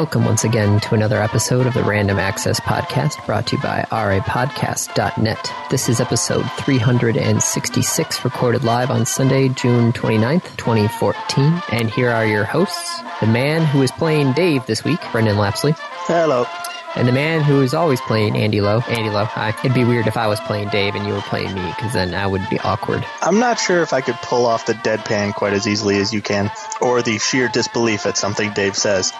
Welcome once again to another episode of the Random Access Podcast brought to you by rapodcast.net. This is episode 366, recorded live on Sunday, June 29th, 2014. And here are your hosts the man who is playing Dave this week, Brendan Lapsley, Hello. And the man who is always playing Andy Lowe. Andy Lowe, hi. It'd be weird if I was playing Dave and you were playing me, because then I would be awkward. I'm not sure if I could pull off the deadpan quite as easily as you can, or the sheer disbelief at something Dave says.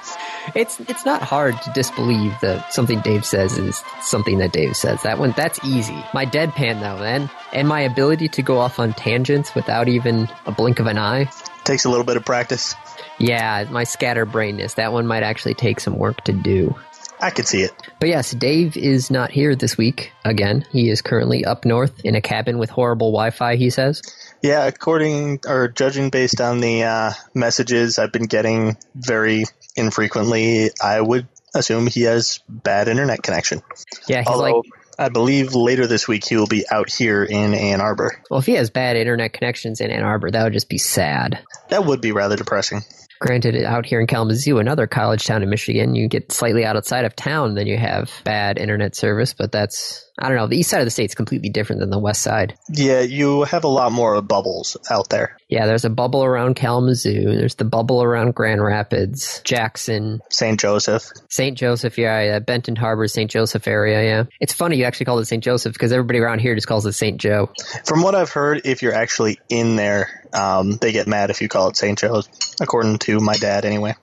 It's it's not hard to disbelieve that something Dave says is something that Dave says. That one that's easy. My deadpan though, then, and my ability to go off on tangents without even a blink of an eye. Takes a little bit of practice. Yeah, my scatterbrainness. That one might actually take some work to do. I could see it. But yes, Dave is not here this week again. He is currently up north in a cabin with horrible Wi-Fi. He says. Yeah, according or judging based on the uh, messages I've been getting very infrequently, I would assume he has bad internet connection. Yeah, he's Although like, I believe later this week he will be out here in Ann Arbor. well, if he has bad internet connections in Ann Arbor, that would just be sad. That would be rather depressing. Granted, out here in Kalamazoo, another college town in Michigan, you get slightly outside of town, then you have bad internet service. But that's I don't know. The east side of the state's completely different than the west side. Yeah, you have a lot more bubbles out there. Yeah, there's a bubble around Kalamazoo. There's the bubble around Grand Rapids, Jackson, St. Joseph. St. Joseph. Yeah, yeah, Benton Harbor, St. Joseph area. Yeah, it's funny you actually call it St. Joseph because everybody around here just calls it St. Joe. From what I've heard, if you're actually in there, um, they get mad if you call it St. Joe's, according to my dad anyway.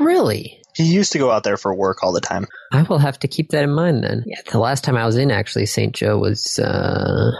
Really? He used to go out there for work all the time. I will have to keep that in mind then. Yeah, the last time I was in actually St. Joe was uh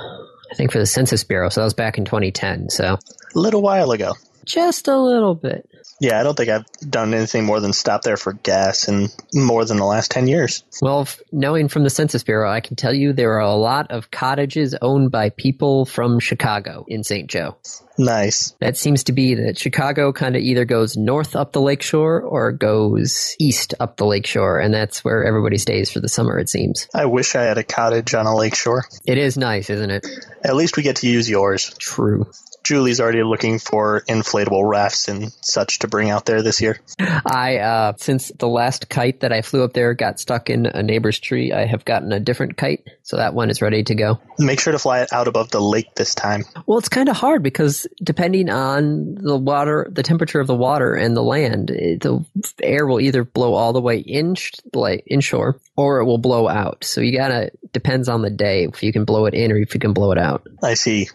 I think for the Census Bureau, so that was back in 2010. So A little while ago. just a little bit. Yeah, I don't think I've done anything more than stop there for gas in more than the last 10 years. Well, f- knowing from the Census Bureau, I can tell you there are a lot of cottages owned by people from Chicago in St. Joe. Nice. That seems to be that Chicago kind of either goes north up the lakeshore or goes east up the lakeshore, and that's where everybody stays for the summer, it seems. I wish I had a cottage on a lake shore. It is nice, isn't it? At least we get to use yours. True. Julie's already looking for inflatable rafts and such to bring out there this year. I, uh, since the last kite that I flew up there got stuck in a neighbor's tree, I have gotten a different kite, so that one is ready to go. Make sure to fly it out above the lake this time. Well, it's kind of hard because depending on the water, the temperature of the water and the land, it, the air will either blow all the way in, like inshore, or it will blow out. So you gotta depends on the day if you can blow it in or if you can blow it out. I see.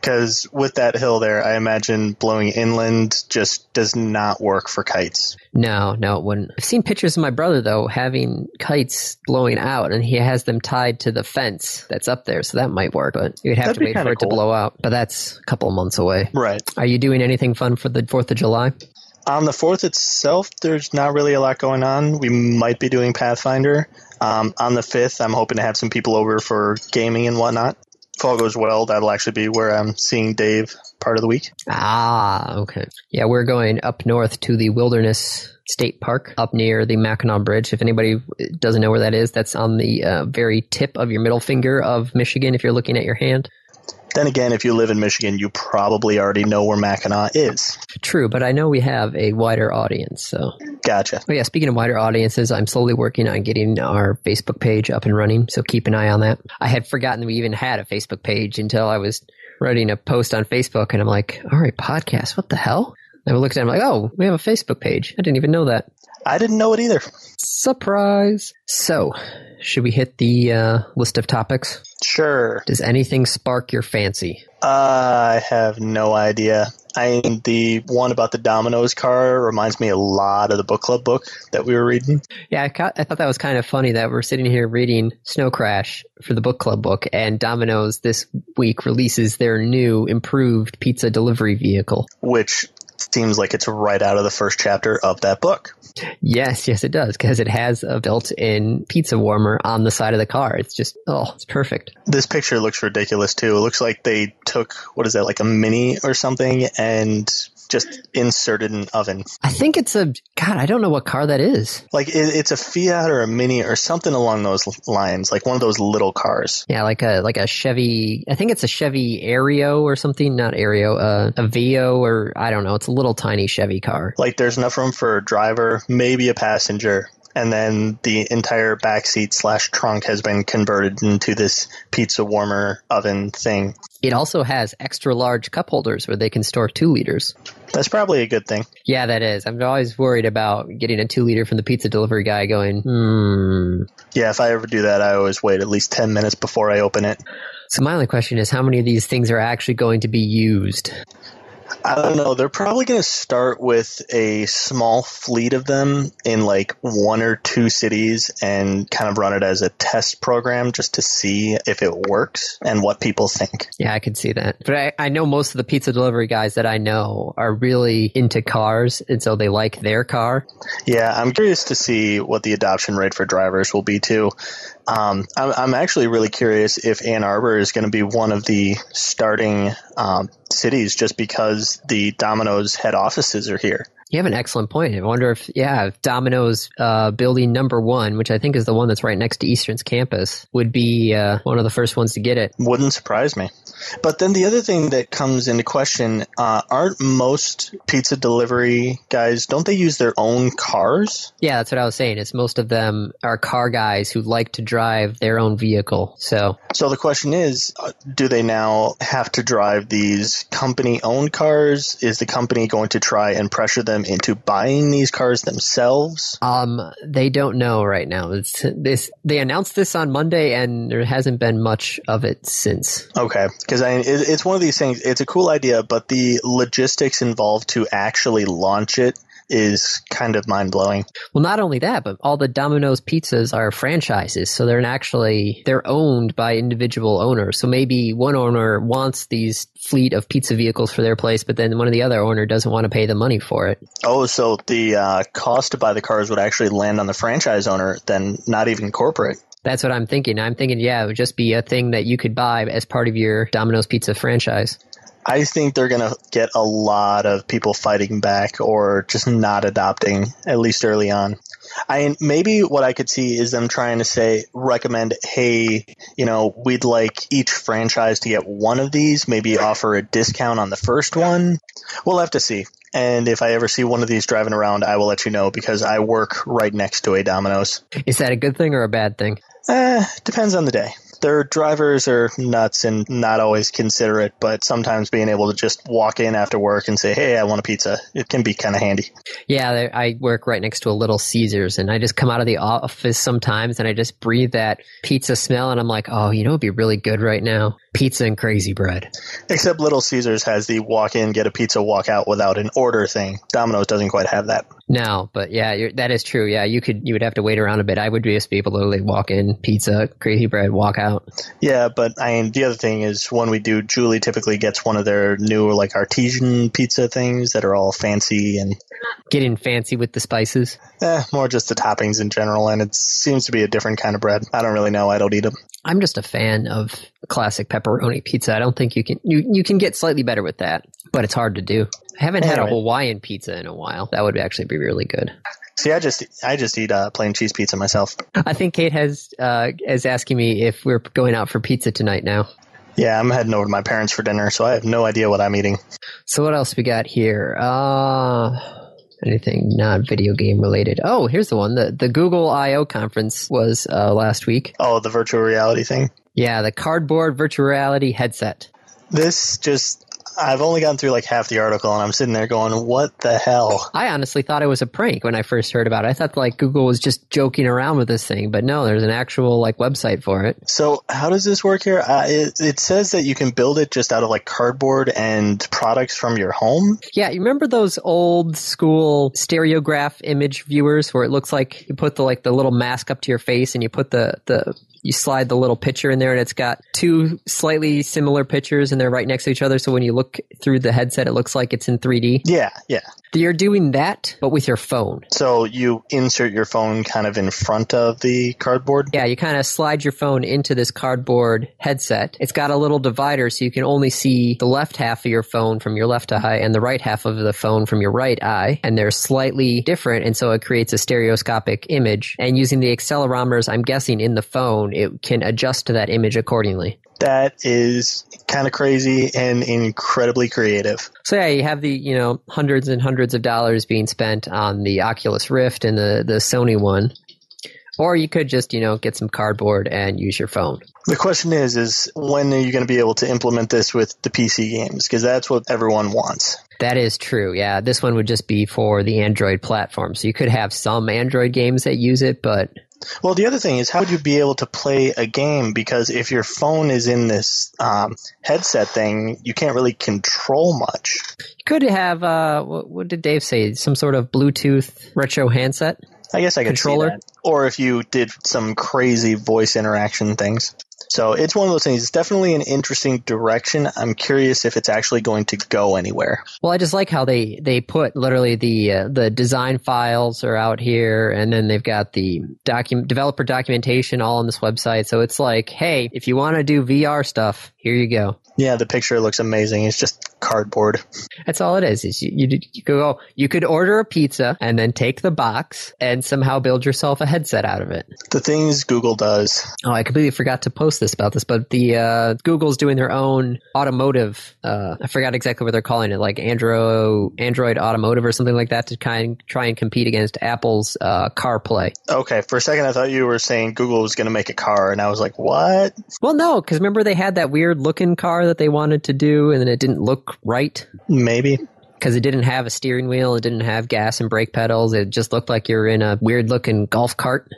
Because with that hill there, I imagine blowing inland just does not work for kites. No, no, it wouldn't. I've seen pictures of my brother though having kites blowing out, and he has them tied to the fence that's up there, so that might work. But you'd have That'd to wait for it to blow out. But that's a couple of months away. Right. Are you doing anything fun for the Fourth of July? On the 4th itself, there's not really a lot going on. We might be doing Pathfinder. Um, on the 5th, I'm hoping to have some people over for gaming and whatnot. If all goes well, that'll actually be where I'm seeing Dave part of the week. Ah, okay. Yeah, we're going up north to the Wilderness State Park up near the Mackinac Bridge. If anybody doesn't know where that is, that's on the uh, very tip of your middle finger of Michigan if you're looking at your hand. Then again, if you live in Michigan, you probably already know where Mackinac is. True, but I know we have a wider audience, so. Gotcha. Oh yeah, speaking of wider audiences, I'm slowly working on getting our Facebook page up and running, so keep an eye on that. I had forgotten we even had a Facebook page until I was writing a post on Facebook, and I'm like, all right, podcast, what the hell? And I looked at it, I'm like, oh, we have a Facebook page. I didn't even know that. I didn't know it either. Surprise! So, should we hit the uh, list of topics? Sure. Does anything spark your fancy? Uh, I have no idea. I mean, the one about the Domino's car reminds me a lot of the book club book that we were reading. Yeah, I, ca- I thought that was kind of funny that we're sitting here reading Snow Crash for the book club book, and Domino's this week releases their new improved pizza delivery vehicle. which seems like it's right out of the first chapter of that book. Yes, yes, it does because it has a built-in pizza warmer on the side of the car. It's just oh, it's perfect. This picture looks ridiculous too. It looks like they took what is that like a mini or something and just inserted in an oven. I think it's a God. I don't know what car that is. Like it, it's a Fiat or a Mini or something along those lines, like one of those little cars. Yeah, like a like a Chevy. I think it's a Chevy Aereo or something. Not Aereo, uh, a Veo or I don't know. It's a little tiny Chevy car. Like there's enough room for a driver, maybe a passenger, and then the entire back seat slash trunk has been converted into this pizza warmer oven thing. It also has extra large cup holders where they can store two liters. That's probably a good thing. Yeah, that is. I'm always worried about getting a two liter from the pizza delivery guy going, hmm. Yeah, if I ever do that, I always wait at least 10 minutes before I open it. So my only question is how many of these things are actually going to be used? I don't know. They're probably going to start with a small fleet of them in like one or two cities and kind of run it as a test program just to see if it works and what people think. Yeah, I can see that. But I, I know most of the pizza delivery guys that I know are really into cars, and so they like their car. Yeah, I'm curious to see what the adoption rate for drivers will be too. Um, I'm, I'm, actually really curious if Ann Arbor is going to be one of the starting um, cities just because the Domino's head offices are here. You have an excellent point. I wonder if, yeah, if Domino's uh, building number one, which I think is the one that's right next to Eastern's campus, would be uh, one of the first ones to get it. Wouldn't surprise me. But then the other thing that comes into question uh, aren't most pizza delivery guys, don't they use their own cars? Yeah, that's what I was saying. It's most of them are car guys who like to drive their own vehicle. So, so the question is uh, do they now have to drive these company owned cars? Is the company going to try and pressure them into buying these cars themselves? Um, they don't know right now. It's this they announced this on Monday and there hasn't been much of it since. Okay because I mean, it, it's one of these things. It's a cool idea, but the logistics involved to actually launch it is kind of mind blowing. Well, not only that, but all the Domino's pizzas are franchises, so they're actually they're owned by individual owners. So maybe one owner wants these fleet of pizza vehicles for their place, but then one of the other owner doesn't want to pay the money for it. Oh, so the uh, cost to buy the cars would actually land on the franchise owner, then not even corporate. That's what I'm thinking. I'm thinking, yeah, it would just be a thing that you could buy as part of your Domino's Pizza franchise. I think they're going to get a lot of people fighting back or just not adopting, at least early on. I maybe what I could see is them trying to say recommend, hey, you know, we'd like each franchise to get one of these, maybe offer a discount on the first one. We'll have to see. And if I ever see one of these driving around, I will let you know because I work right next to a Domino's. Is that a good thing or a bad thing? Eh, depends on the day their drivers are nuts and not always considerate, but sometimes being able to just walk in after work and say, "Hey, I want a pizza," it can be kind of handy. Yeah, I work right next to a Little Caesars, and I just come out of the office sometimes, and I just breathe that pizza smell, and I'm like, "Oh, you know, it'd be really good right now." Pizza and crazy bread. Except Little Caesars has the walk in, get a pizza, walk out without an order thing. Domino's doesn't quite have that. No, but yeah, that is true. Yeah, you could you would have to wait around a bit. I would just be able to literally walk in, pizza, crazy bread, walk out. Yeah, but I mean, the other thing is when we do, Julie typically gets one of their new like artesian pizza things that are all fancy and getting fancy with the spices. Eh, more just the toppings in general, and it seems to be a different kind of bread. I don't really know. I don't eat them. I'm just a fan of classic pepperoni pizza. I don't think you can you you can get slightly better with that, but it's hard to do. I haven't had a Hawaiian pizza in a while. That would actually be really good. See, I just I just eat uh, plain cheese pizza myself. I think Kate has uh, is asking me if we're going out for pizza tonight now. Yeah, I'm heading over to my parents for dinner, so I have no idea what I'm eating. So what else we got here? Uh anything not video game related. Oh, here's the one. The the Google I/O conference was uh, last week. Oh, the virtual reality thing. Yeah, the cardboard virtual reality headset. This just I've only gone through like half the article and I'm sitting there going, what the hell? I honestly thought it was a prank when I first heard about it. I thought like Google was just joking around with this thing, but no, there's an actual like website for it. So how does this work here? Uh, it, it says that you can build it just out of like cardboard and products from your home. Yeah. You remember those old school stereograph image viewers where it looks like you put the like the little mask up to your face and you put the, the you slide the little picture in there and it's got two slightly similar pictures and they're right next to each other. So when you look through the headset, it looks like it's in 3D. Yeah, yeah. You're doing that, but with your phone. So you insert your phone kind of in front of the cardboard? Yeah, you kind of slide your phone into this cardboard headset. It's got a little divider so you can only see the left half of your phone from your left eye and the right half of the phone from your right eye. And they're slightly different. And so it creates a stereoscopic image. And using the accelerometers, I'm guessing in the phone, it can adjust to that image accordingly. That is kind of crazy and incredibly creative. So yeah, you have the you know hundreds and hundreds of dollars being spent on the Oculus Rift and the the Sony one, or you could just you know get some cardboard and use your phone. The question is, is when are you going to be able to implement this with the PC games? Because that's what everyone wants. That is true. Yeah, this one would just be for the Android platform. So you could have some Android games that use it, but well, the other thing is, how would you be able to play a game? Because if your phone is in this um, headset thing, you can't really control much. You could have, uh, what, what, did Dave say? Some sort of Bluetooth retro handset? I guess I could controller. Or if you did some crazy voice interaction things. So it's one of those things. It's definitely an interesting direction. I'm curious if it's actually going to go anywhere. Well, I just like how they they put literally the uh, the design files are out here, and then they've got the document developer documentation all on this website. So it's like, hey, if you want to do VR stuff, here you go. Yeah, the picture looks amazing. It's just cardboard. That's all it is. Is you, you, you go you could order a pizza and then take the box and somehow build yourself a headset out of it. The things Google does. Oh, I completely forgot to post this about this, but the uh, Google's doing their own automotive. Uh, I forgot exactly what they're calling it, like Android Android Automotive or something like that, to kind try and compete against Apple's uh, CarPlay. Okay, for a second I thought you were saying Google was going to make a car, and I was like, what? Well, no, because remember they had that weird looking car that they wanted to do, and then it didn't look right. Maybe because it didn't have a steering wheel, it didn't have gas and brake pedals. It just looked like you're in a weird looking golf cart.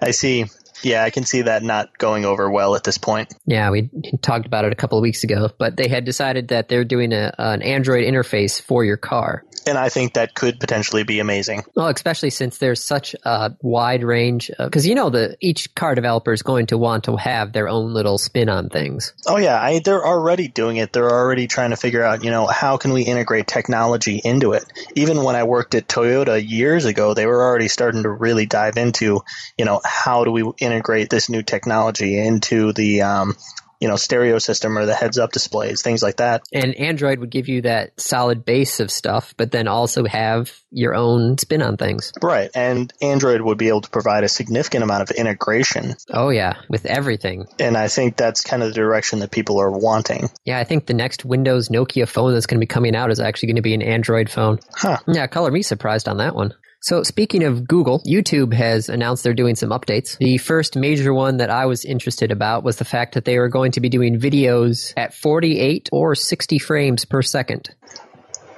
I see. Yeah, I can see that not going over well at this point. Yeah, we talked about it a couple of weeks ago, but they had decided that they're doing a, an Android interface for your car and I think that could potentially be amazing. Well, especially since there's such a wide range, because you know the each car developer is going to want to have their own little spin on things. Oh yeah, I, they're already doing it. They're already trying to figure out, you know, how can we integrate technology into it. Even when I worked at Toyota years ago, they were already starting to really dive into, you know, how do we integrate this new technology into the um, you know stereo system or the heads up displays things like that. And android would give you that solid base of stuff but then also have your own spin on things. Right and android would be able to provide a significant amount of integration. Oh yeah with everything. And i think that's kind of the direction that people are wanting. Yeah i think the next windows nokia phone that's going to be coming out is actually going to be an android phone. Huh. Yeah color me surprised on that one so speaking of Google, YouTube has announced they're doing some updates. The first major one that I was interested about was the fact that they are going to be doing videos at 48 or 60 frames per second.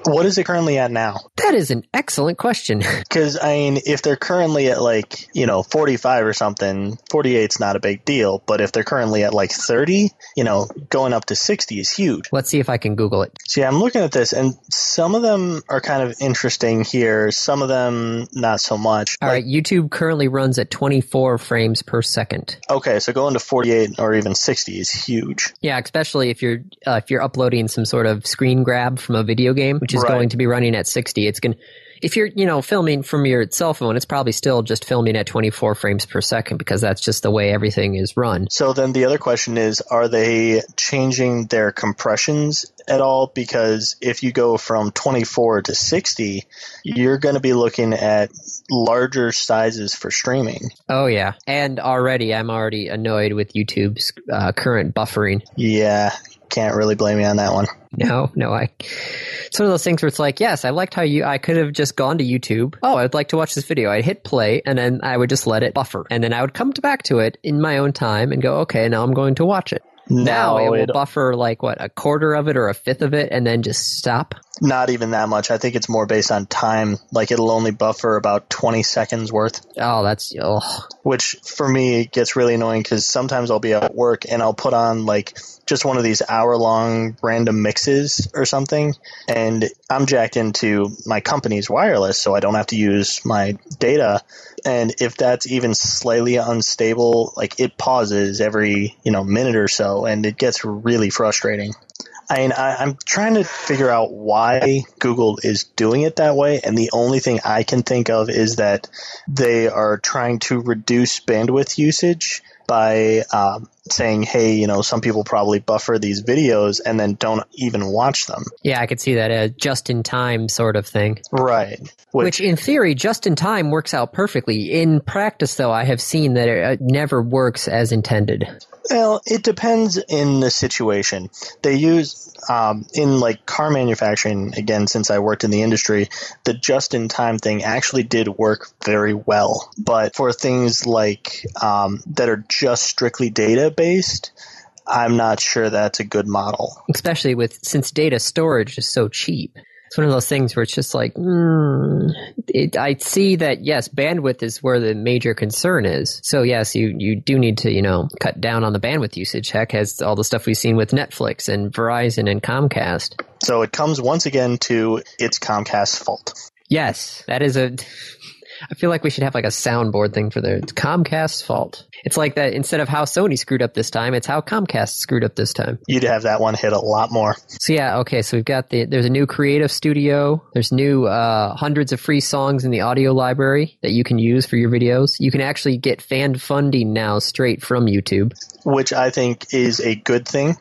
What is it currently at now? That is an excellent question. Because, I mean, if they're currently at like, you know, 45 or something, 48's not a big deal. But if they're currently at like 30, you know, going up to 60 is huge. Let's see if I can Google it. See, I'm looking at this, and some of them are kind of interesting here, some of them not so much. All like, right, YouTube currently runs at 24 frames per second. Okay, so going to 48 or even 60 is huge. Yeah, especially if you're uh, if you're uploading some sort of screen grab from a video game, which is right. going to be running at 60. It's going to, if you're, you know, filming from your cell phone, it's probably still just filming at 24 frames per second because that's just the way everything is run. So then the other question is, are they changing their compressions at all? Because if you go from 24 to 60, you're going to be looking at larger sizes for streaming. Oh yeah, and already I'm already annoyed with YouTube's uh, current buffering. Yeah, can't really blame you on that one. No, no, I. It's one of those things where it's like, yes, I liked how you. I could have just gone to YouTube. Oh, I'd like to watch this video. I'd hit play, and then I would just let it buffer, and then I would come back to it in my own time and go, okay, now I'm going to watch it. Now it will it, buffer like what a quarter of it or a fifth of it, and then just stop. Not even that much. I think it's more based on time. Like it'll only buffer about twenty seconds worth. Oh, that's oh. Which for me gets really annoying because sometimes I'll be at work and I'll put on like just one of these hour long random mixes or something, and I'm jacked into my company's wireless, so I don't have to use my data. And if that's even slightly unstable, like it pauses every you know minute or so, and it gets really frustrating. I mean, I, I'm trying to figure out why Google is doing it that way, and the only thing I can think of is that they are trying to reduce bandwidth usage by um, saying, hey, you know, some people probably buffer these videos and then don't even watch them. Yeah, I could see that a just in time sort of thing. Right. Which, Which, in theory, just in time works out perfectly. In practice, though, I have seen that it never works as intended. Well, it depends in the situation. They use um, in like car manufacturing again. Since I worked in the industry, the just-in-time thing actually did work very well. But for things like um, that are just strictly data-based, I'm not sure that's a good model. Especially with since data storage is so cheap it's one of those things where it's just like, mm, it, I see that yes, bandwidth is where the major concern is. So yes, you you do need to you know cut down on the bandwidth usage. Heck, has all the stuff we've seen with Netflix and Verizon and Comcast. So it comes once again to it's Comcast's fault. Yes, that is a I feel like we should have like a soundboard thing for the Comcast's fault. It's like that instead of how Sony screwed up this time, it's how Comcast screwed up this time. You'd have that one hit a lot more. So yeah, okay, so we've got the there's a new creative studio. There's new uh, hundreds of free songs in the audio library that you can use for your videos. You can actually get fan funding now straight from YouTube, which I think is a good thing.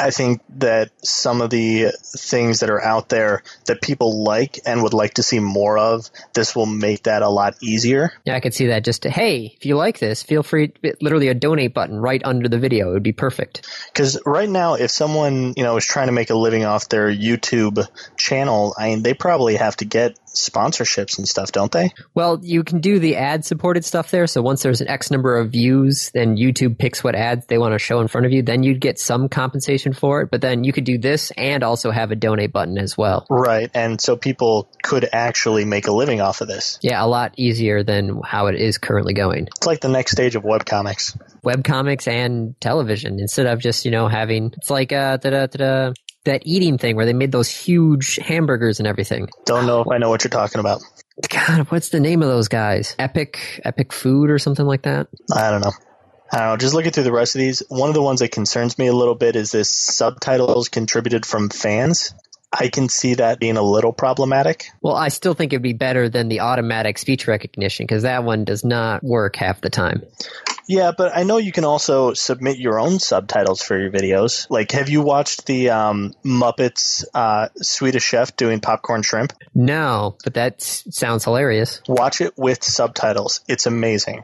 I think that some of the things that are out there that people like and would like to see more of, this will make that a lot easier. Yeah, I could see that. Just hey, if you like this, feel free. Literally a donate button right under the video. It would be perfect. Because right now, if someone you know is trying to make a living off their YouTube channel, I mean, they probably have to get sponsorships and stuff, don't they? Well, you can do the ad supported stuff there. So once there's an X number of views, then YouTube picks what ads they want to show in front of you. Then you'd get some compensation for it. But then you could do this and also have a donate button as well. Right. And so people could actually make a living off of this. Yeah, a lot easier than how it is currently going. It's like the next stage of webcomics. Webcomics and television instead of just, you know, having, it's like, uh, da da da that eating thing where they made those huge hamburgers and everything. Don't know if I know what you're talking about. God, what's the name of those guys? Epic, Epic Food or something like that? I don't know. I don't know. Just looking through the rest of these, one of the ones that concerns me a little bit is this subtitles contributed from fans. I can see that being a little problematic. Well, I still think it'd be better than the automatic speech recognition because that one does not work half the time. Yeah, but I know you can also submit your own subtitles for your videos. Like, have you watched the um, Muppets uh, Swedish Chef doing popcorn shrimp? No, but that sounds hilarious. Watch it with subtitles. It's amazing.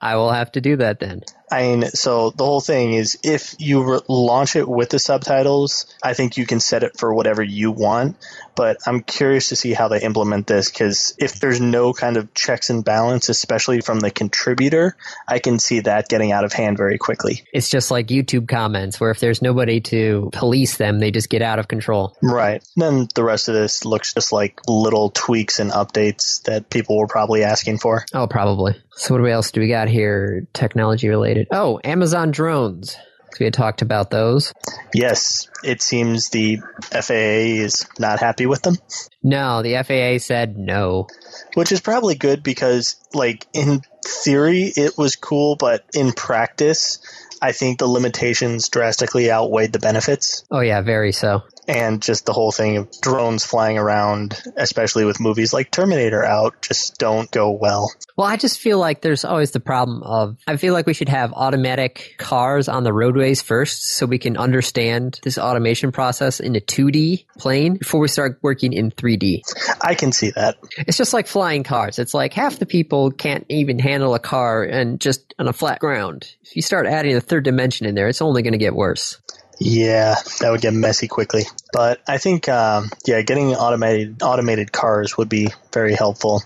I will have to do that then. I mean, so the whole thing is if you re- launch it with the subtitles, I think you can set it for whatever you want. But I'm curious to see how they implement this because if there's no kind of checks and balance, especially from the contributor, I can see that getting out of hand very quickly. It's just like YouTube comments where if there's nobody to police them, they just get out of control. Right. Then the rest of this looks just like little tweaks and updates that people were probably asking for. Oh, probably. So what else do we got here? Technology related. Oh, Amazon drones. we had talked about those. Yes, it seems the FAA is not happy with them. No, the FAA said no. Which is probably good because, like, in theory, it was cool, but in practice, I think the limitations drastically outweighed the benefits. Oh, yeah, very so and just the whole thing of drones flying around, especially with movies like Terminator out, just don't go well. Well, I just feel like there's always the problem of I feel like we should have automatic cars on the roadways first so we can understand this automation process in a 2D plane before we start working in 3D. I can see that. It's just like flying cars. It's like half the people can't even handle a car and just on a flat ground. If you start adding a third dimension in there, it's only going to get worse. Yeah, that would get messy quickly. But I think, um, yeah, getting automated automated cars would be very helpful.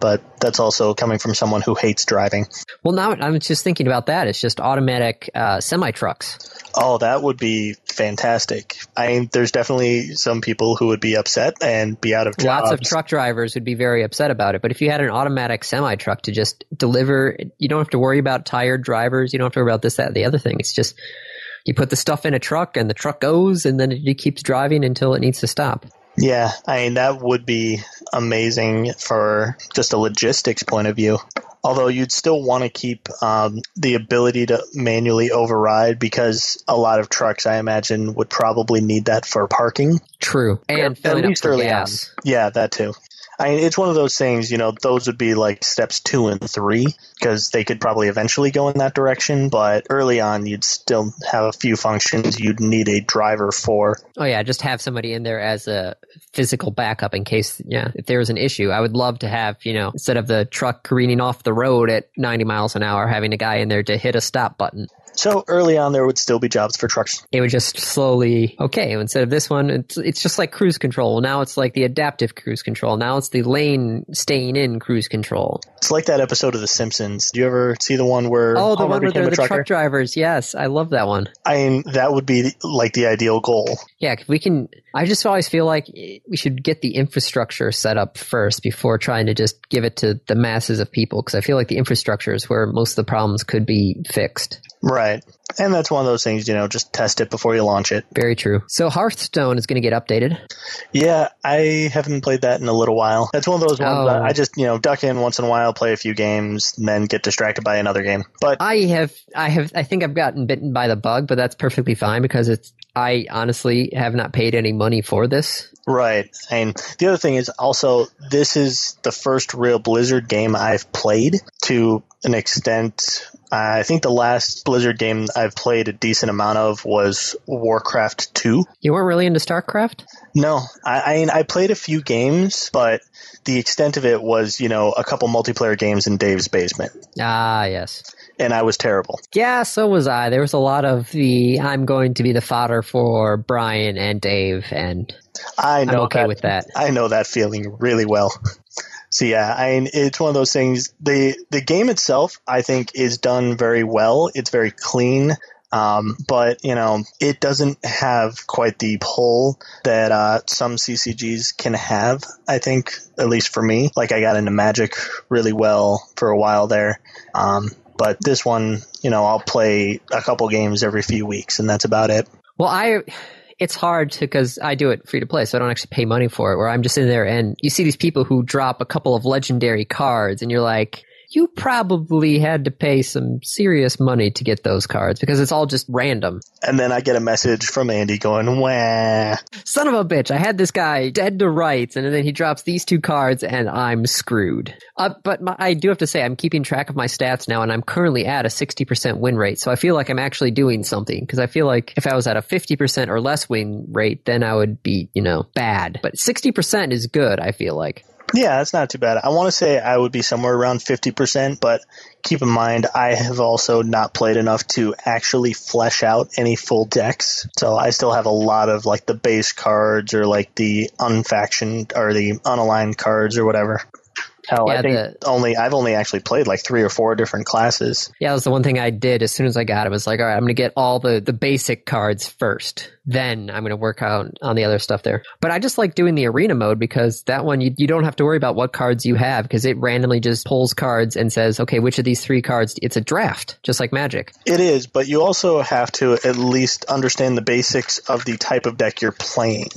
But that's also coming from someone who hates driving. Well, now I'm just thinking about that. It's just automatic uh, semi trucks. Oh, that would be fantastic. I mean, there's definitely some people who would be upset and be out of jobs. Lots of truck drivers would be very upset about it. But if you had an automatic semi truck to just deliver, you don't have to worry about tired drivers. You don't have to worry about this, that, the other thing. It's just you put the stuff in a truck and the truck goes and then it keeps driving until it needs to stop. Yeah, I mean that would be amazing for just a logistics point of view. Although you'd still want to keep um, the ability to manually override because a lot of trucks, I imagine, would probably need that for parking. True. And At filling up least for early gas. Yeah, that too. I mean, it's one of those things, you know, those would be like steps two and three because they could probably eventually go in that direction. But early on, you'd still have a few functions you'd need a driver for. Oh yeah, just have somebody in there as a physical backup in case, yeah, if there was an issue. I would love to have, you know, instead of the truck careening off the road at 90 miles an hour, having a guy in there to hit a stop button. So early on, there would still be jobs for trucks. It would just slowly, okay, instead of this one, it's, it's just like cruise control. Now it's like the adaptive cruise control. Now it's the lane staying in cruise control. It's like that episode of The Simpsons. Do you ever see the one where Oh, the Homer one where they're the trucker? truck drivers. Yes, I love that one. I mean, that would be like the ideal goal. Yeah, if we can. I just always feel like we should get the infrastructure set up first before trying to just give it to the masses of people because I feel like the infrastructure is where most of the problems could be fixed. Right. And that's one of those things, you know, just test it before you launch it. Very true. So Hearthstone is going to get updated. Yeah, I haven't played that in a little while. That's one of those ones Oh. that I oh. just, you know, duck in once in a while, play a few games, and then get distracted by another game. But I have, I have, I think I've gotten bitten by the bug, but that's perfectly fine because it's. I honestly have not paid any money for this. Right. And the other thing is also, this is the first real Blizzard game I've played to an extent. I think the last Blizzard game I've played a decent amount of was Warcraft 2. You weren't really into StarCraft. No, I, I mean, I played a few games, but the extent of it was, you know, a couple multiplayer games in Dave's basement. Ah, yes. And I was terrible. Yeah, so was I. There was a lot of the I'm going to be the fodder for Brian and Dave, and I know I'm okay that, with that. I know that feeling really well. So yeah, I mean, it's one of those things. the The game itself, I think, is done very well. It's very clean, um, but you know, it doesn't have quite the pull that uh, some CCGs can have. I think, at least for me, like I got into Magic really well for a while there. Um, but this one, you know, I'll play a couple games every few weeks, and that's about it. Well, I it's hard because I do it free to play, so I don't actually pay money for it. Where I'm just in there and you see these people who drop a couple of legendary cards, and you're like, you probably had to pay some serious money to get those cards because it's all just random. And then I get a message from Andy going, "Wah." Son of a bitch! I had this guy dead to rights, and then he drops these two cards, and I'm screwed. Uh, but my, I do have to say, I'm keeping track of my stats now, and I'm currently at a 60% win rate. So I feel like I'm actually doing something because I feel like if I was at a 50% or less win rate, then I would be, you know, bad. But 60% is good. I feel like. Yeah, that's not too bad. I want to say I would be somewhere around 50%, but keep in mind, I have also not played enough to actually flesh out any full decks. So I still have a lot of like the base cards or like the unfactioned or the unaligned cards or whatever. Hell, Yeah, I think only I've only actually played like three or four different classes. Yeah, that was the one thing I did as soon as I got it. Was like, all right, I'm going to get all the the basic cards first. Then I'm going to work out on the other stuff there. But I just like doing the arena mode because that one you you don't have to worry about what cards you have because it randomly just pulls cards and says, okay, which of these three cards? It's a draft, just like Magic. It is, but you also have to at least understand the basics of the type of deck you're playing.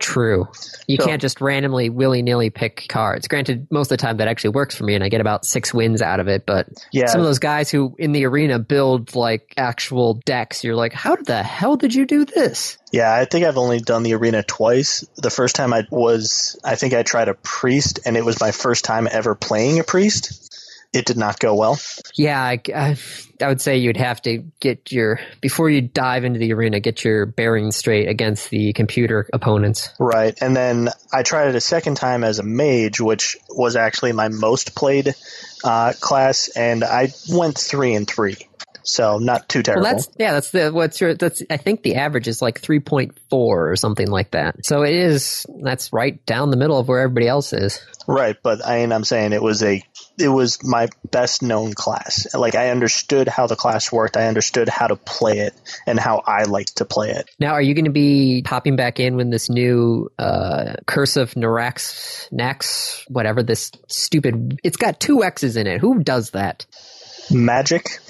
True. You So- can't just randomly willy nilly pick cards. Granted, most of the time that actually works for me and I get about six wins out of it, but Yeah, some of those guys who in the arena build like actual decks, you're like, how the hell did you do this? Yeah, I think I've only done the arena twice. The first time I was, I think I tried a priest, and it was my first time ever playing a priest. It did not go well. Yeah, I, I, I would say you'd have to get your before you dive into the arena, get your bearings straight against the computer opponents. Right. And then I tried it a second time as a mage, which was actually my most played uh, class, and I went three and three. So not too terrible. Well, that's yeah, that's the what's your that's I think the average is like three point four or something like that. So it is that's right down the middle of where everybody else is. right, but I mean, I'm saying it was a it was my best known class. Like I understood how the class worked. I understood how to play it and how I liked to play it. Now, are you going to be popping back in when this new uh, Curse of Narax, Nax, whatever this stupid? It's got two X's in it. Who does that? Magic,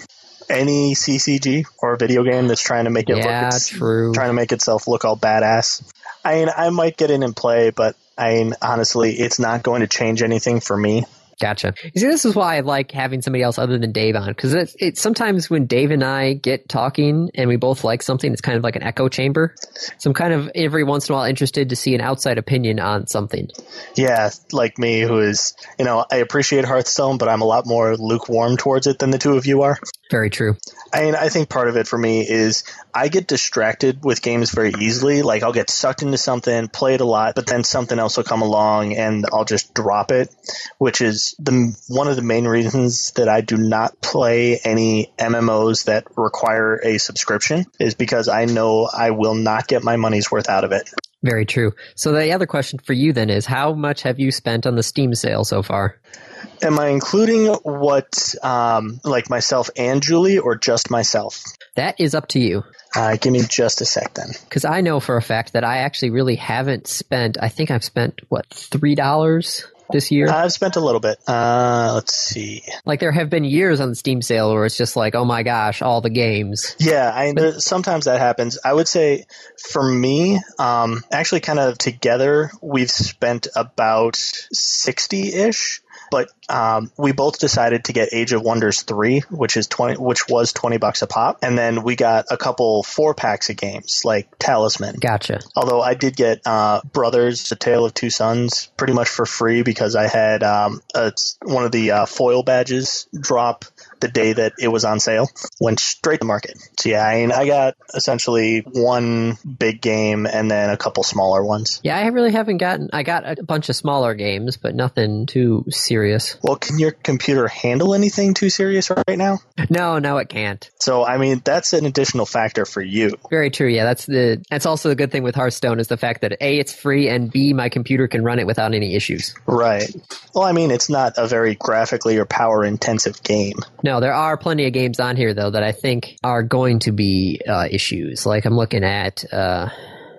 any CCG or video game that's trying to make it Yeah, look true. trying to make itself look all badass. I mean, I might get in and play, but I mean, honestly, it's not going to change anything for me. Gotcha. You see, this is why I like having somebody else other than Dave on because it's, it's sometimes when Dave and I get talking and we both like something, it's kind of like an echo chamber. So I'm kind of every once in a while interested to see an outside opinion on something. Yeah, like me, who is, you know, I appreciate Hearthstone, but I'm a lot more lukewarm towards it than the two of you are. Very true. I mean, I think part of it for me is I get distracted with games very easily. Like I'll get sucked into something, play it a lot, but then something else will come along and I'll just drop it, which is the one of the main reasons that I do not play any MMOs that require a subscription is because I know I will not get my money's worth out of it. Very true. So the other question for you then is how much have you spent on the Steam sale so far? Am I including what, um, like myself and Julie, or just myself? That is up to you. Uh, give me just a sec then. Because I know for a fact that I actually really haven't spent, I think I've spent, what, $3 this year? I've spent a little bit. Uh, let's see. Like there have been years on the Steam sale where it's just like, oh my gosh, all the games. Yeah, I there, sometimes that happens. I would say for me, um, actually, kind of together, we've spent about sixty ish but um, we both decided to get Age of Wonders three, which is twenty, which was twenty bucks a pop, and then we got a couple four packs of games like Talisman. Gotcha. Although I did get uh, Brothers: A Tale of Two Sons pretty much for free because I had um, a, one of the uh, foil badges drop the day that it was on sale. Went straight to market. So yeah, I mean, I got essentially one big game and then a couple smaller ones. Yeah, I really haven't gotten. I got a bunch of smaller games, but nothing too serious. Well, can your computer handle anything too serious right now? No, no, it can't. So I mean, that's an additional factor for you. Very true. Yeah, that's the. That's also the good thing with Hearthstone is the fact that a it's free and b my computer can run it without any issues. Right. Well, I mean, it's not a very graphically or power intensive game. No, there are plenty of games on here though that I think are going to be uh, issues. Like I'm looking at uh,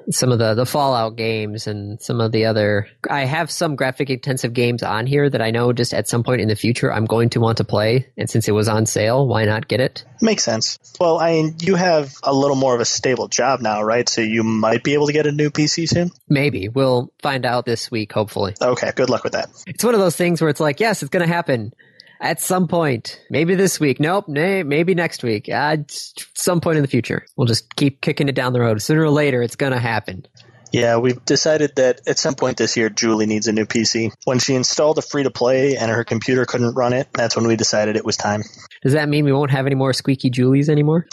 some of the the Fallout games and some of the other. I have some graphic intensive games on here that I know just at some point in the future I'm going to want to play. And since it was on sale, why not get it? Makes sense. Well, I mean, you have a little more of a stable job now, right? So you might be able to get a new PC soon. Maybe we'll find out this week. Hopefully. Okay. Good luck with that. It's one of those things where it's like, yes, it's going to happen at some point. Maybe this week. Nope. Nay, maybe next week. At some point in the future. We'll just keep kicking it down the road. Sooner or later, it's going to happen. Yeah, we've decided that at some point this year, Julie needs a new PC. When she installed a free to play and her computer couldn't run it, that's when we decided it was time. Does that mean we won't have any more squeaky Julies anymore?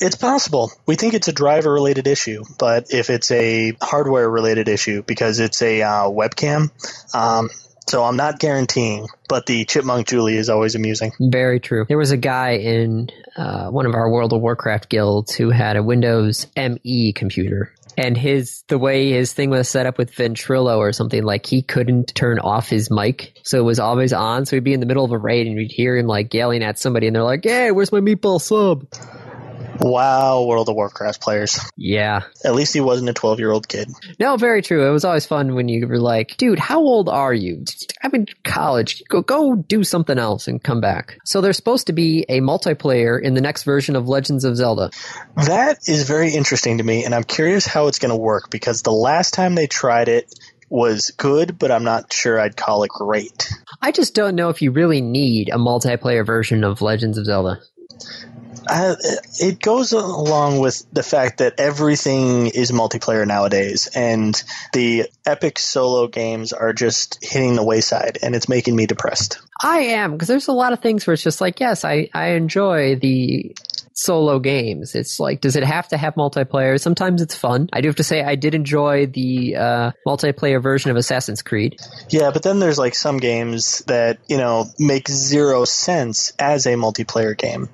It's possible. We think it's a driver related issue, but if it's a hardware related issue because it's a uh, webcam, um, so I'm not guaranteeing, but the Chipmunk Julie is always amusing. Very true. There was a guy in uh, one of our World of Warcraft guilds who had a Windows ME computer. And his the way his thing was set up with Ventrilo or something like he couldn't turn off his mic, so it was always on. So he'd be in the middle of a raid and we'd hear him like yelling at somebody, and they're like, "Hey, where's my meatball sub?" Wow, World of Warcraft players. Yeah. At least he wasn't a 12 year old kid. No, very true. It was always fun when you were like, dude, how old are you? I'm in college. Go, go do something else and come back. So there's supposed to be a multiplayer in the next version of Legends of Zelda. That is very interesting to me, and I'm curious how it's going to work because the last time they tried it, was good, but I'm not sure I'd call it great. I just don't know if you really need a multiplayer version of Legends of Zelda. Uh, it goes along with the fact that everything is multiplayer nowadays, and the epic solo games are just hitting the wayside, and it's making me depressed. I am because there's a lot of things where it's just like, yes, I I enjoy the solo games. It's like, does it have to have multiplayer? Sometimes it's fun. I do have to say, I did enjoy the uh, multiplayer version of Assassin's Creed. Yeah, but then there's like some games that, you know, make zero sense as a multiplayer game.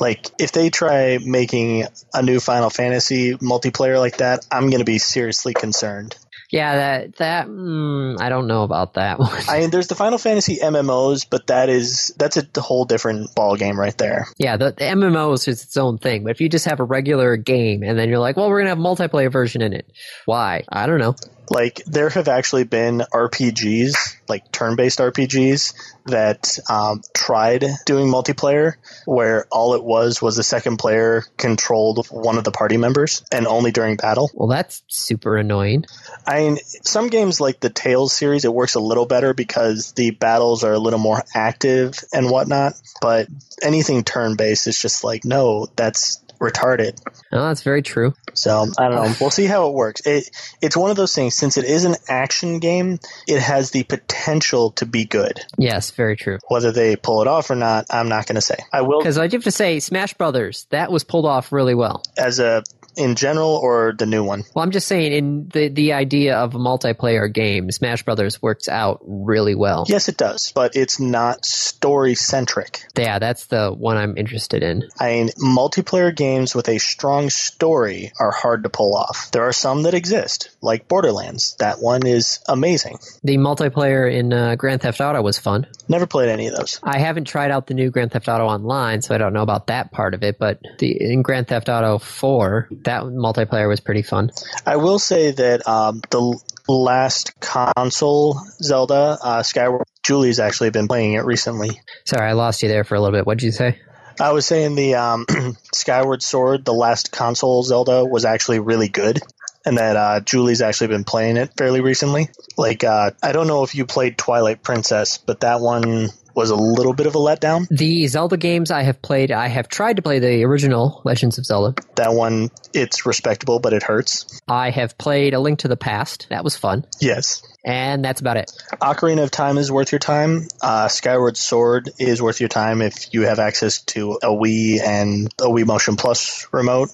Like, if they try making a new Final Fantasy multiplayer like that, I'm going to be seriously concerned. Yeah, that that mm, I don't know about that one. I mean, there's the Final Fantasy MMOs, but that is that's a whole different ball game right there. Yeah, the, the MMO is just its own thing. But if you just have a regular game and then you're like, well, we're gonna have a multiplayer version in it, why? I don't know. Like there have actually been RPGs, like turn-based RPGs, that um, tried doing multiplayer, where all it was was the second player controlled one of the party members, and only during battle. Well, that's super annoying. I mean, some games like the Tales series, it works a little better because the battles are a little more active and whatnot. But anything turn based is just like, no, that's retarded. Oh, that's very true. So I don't know. We'll see how it works. It it's one of those things. Since it is an action game, it has the potential to be good. Yes, very true. Whether they pull it off or not, I'm not going to say. I will Because I do have to say, Smash Brothers, that was pulled off really well. as a in general or the new one. Well, I'm just saying, in the the idea of a multiplayer game, Smash Brothers works out really well. Yes, it does, but it's not story centric. Yeah, that's the one I'm interested in. I mean, multiplayer games with a strong story are hard to pull off. There are some that exist, like Borderlands. That one is amazing. The multiplayer in uh, Grand Theft Auto was fun. Never played any of those. I haven't tried out the new Grand Theft Auto Online, so I don't know about that part of it. But the in Grand Theft Auto 4, that multiplayer was pretty fun. I will say that um, the last console Zelda, uh, Skyward, Julie's actually been playing it recently. Sorry, I lost you there for a little bit. What did you say? I was saying the um, Skyward Sword, the last console Zelda, was actually really good. And that uh, Julie's actually been playing it fairly recently. Like, uh, I don't know if you played Twilight Princess, but that one was a little bit of a letdown. The Zelda games I have played, I have tried to play the original Legends of Zelda. That one, it's respectable, but it hurts. I have played A Link to the Past. That was fun. Yes. And that's about it. Ocarina of Time is worth your time. Uh, Skyward Sword is worth your time if you have access to a Wii and a Wii Motion Plus remote.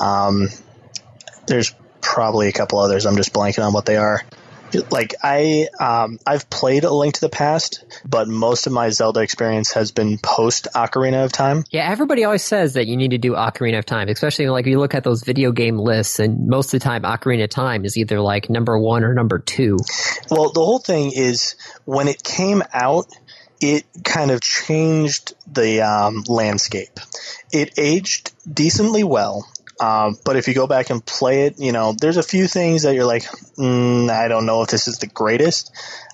Um, there's probably a couple others. I'm just blanking on what they are. Like I, um, I've played A Link to the Past, but most of my Zelda experience has been post Ocarina of Time. Yeah, everybody always says that you need to do Ocarina of Time, especially like if you look at those video game lists, and most of the time Ocarina of Time is either like number one or number two. Well, the whole thing is when it came out, it kind of changed the um, landscape. It aged decently well. Um, but if you go back and play it, you know, there's a few things that you're like, mm, I don't know if this is the greatest.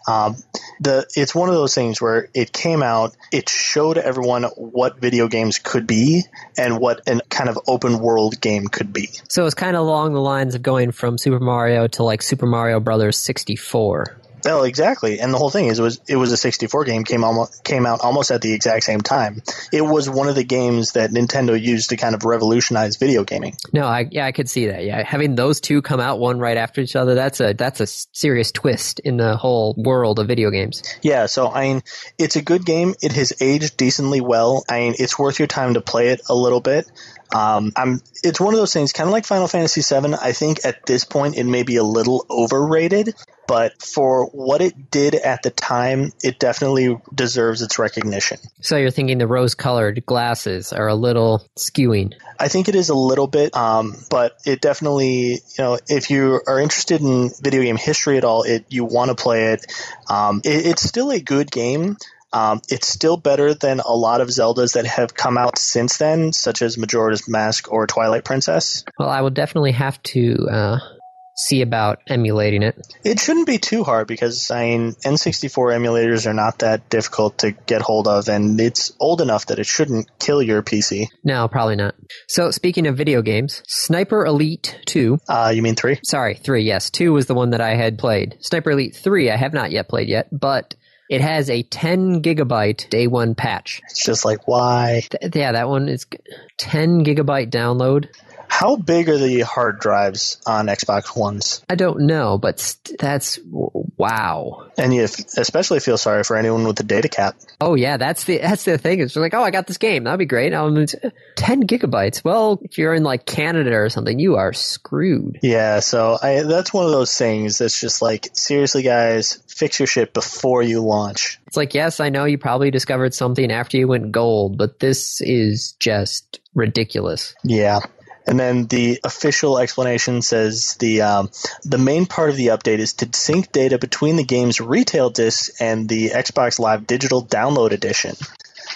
Um, the it's one of those things where it came out, it showed everyone what video games could be and what an kind of open world game could be. So it's kind of along the lines of going from Super Mario to like Super Mario Brothers 64. Well, exactly, and the whole thing is it was it was a 64 game came almost came out almost at the exact same time. It was one of the games that Nintendo used to kind of revolutionize video gaming. No, I yeah, I could see that. Yeah, having those two come out one right after each other, that's a that's a serious twist in the whole world of video games. Yeah, so I mean, it's a good game. It has aged decently well. I mean, it's worth your time to play it a little bit. Um, I'm. It's one of those things, kind of like Final Fantasy VII. I think at this point it may be a little overrated, but for what it did at the time, it definitely deserves its recognition. So you're thinking the rose-colored glasses are a little skewing. I think it is a little bit, um, but it definitely, you know, if you are interested in video game history at all, it you want to play it. Um, it. It's still a good game. Um, it's still better than a lot of Zeldas that have come out since then, such as Majora's Mask or Twilight Princess. Well, I will definitely have to uh, see about emulating it. It shouldn't be too hard because I mean N64 emulators are not that difficult to get hold of, and it's old enough that it shouldn't kill your PC. No, probably not. So speaking of video games, Sniper Elite 2. Uh, you mean three? Sorry, 3, yes. 2 was the one that I had played. Sniper Elite 3 I have not yet played yet, but it has a 10 gigabyte day one patch. It's just like why? Th- yeah, that one is 10 gigabyte download. How big are the hard drives on Xbox Ones? I don't know, but that's wow. And you especially feel sorry for anyone with a data cap. Oh yeah, that's the that's the thing. It's like, oh, I got this game. That'd be great. Um, it's ten gigabytes. Well, if you're in like Canada or something, you are screwed. Yeah, so I that's one of those things that's just like seriously, guys, fix your shit before you launch. It's like, yes, I know you probably discovered something after you went gold, but this is just ridiculous. Yeah. And then the official explanation says the um, the main part of the update is to sync data between the game's retail disc and the Xbox Live Digital Download Edition.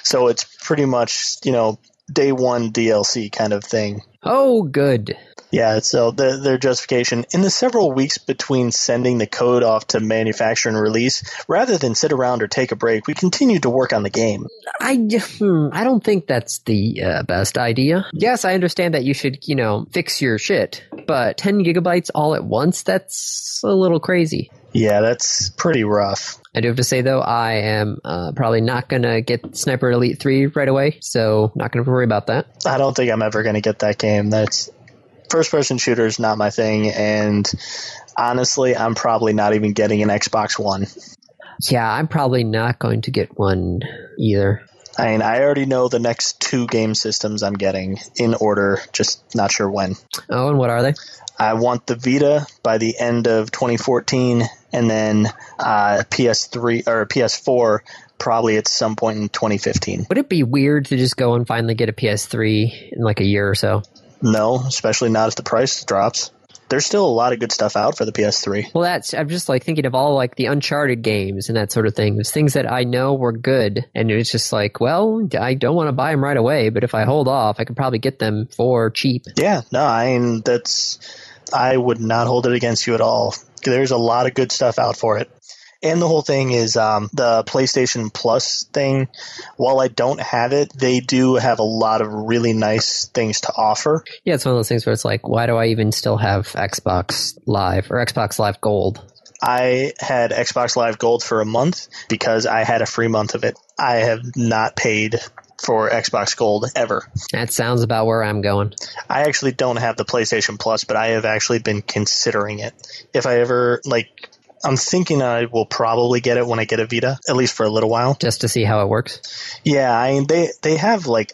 So it's pretty much you know day one DLC kind of thing. Oh, good. Yeah, so the, their justification in the several weeks between sending the code off to manufacture and release, rather than sit around or take a break, we continued to work on the game. I hmm, I don't think that's the uh, best idea. Yes, I understand that you should you know fix your shit but 10 gigabytes all at once, that's a little crazy. Yeah, that's pretty rough. I do have to say though, I am uh, probably not gonna get Sniper Elite Three right away, so not gonna worry about that. I don't think I'm ever gonna get that game. That's first person shooter is not my thing, and honestly, I'm probably not even getting an Xbox One. Yeah, I'm probably not going to get one either. I mean, I already know the next two game systems I'm getting in order, just not sure when. Oh, and what are they? I want the Vita by the end of 2014, and then uh, PS3 or PS4 probably at some point in 2015. Would it be weird to just go and finally get a PS3 in like a year or so? No, especially not if the price drops. There's still a lot of good stuff out for the PS3. Well, that's I'm just like thinking of all like the Uncharted games and that sort of thing. There's things that I know were good, and it's just like, well, I don't want to buy them right away, but if I hold off, I could probably get them for cheap. Yeah, no, I mean that's I would not hold it against you at all. There's a lot of good stuff out for it. And the whole thing is um, the PlayStation Plus thing. While I don't have it, they do have a lot of really nice things to offer. Yeah, it's one of those things where it's like, why do I even still have Xbox Live or Xbox Live Gold? I had Xbox Live Gold for a month because I had a free month of it. I have not paid for Xbox Gold ever. That sounds about where I'm going. I actually don't have the PlayStation Plus, but I have actually been considering it. If I ever like I'm thinking I will probably get it when I get a Vita, at least for a little while. Just to see how it works? Yeah, I mean, they, they have like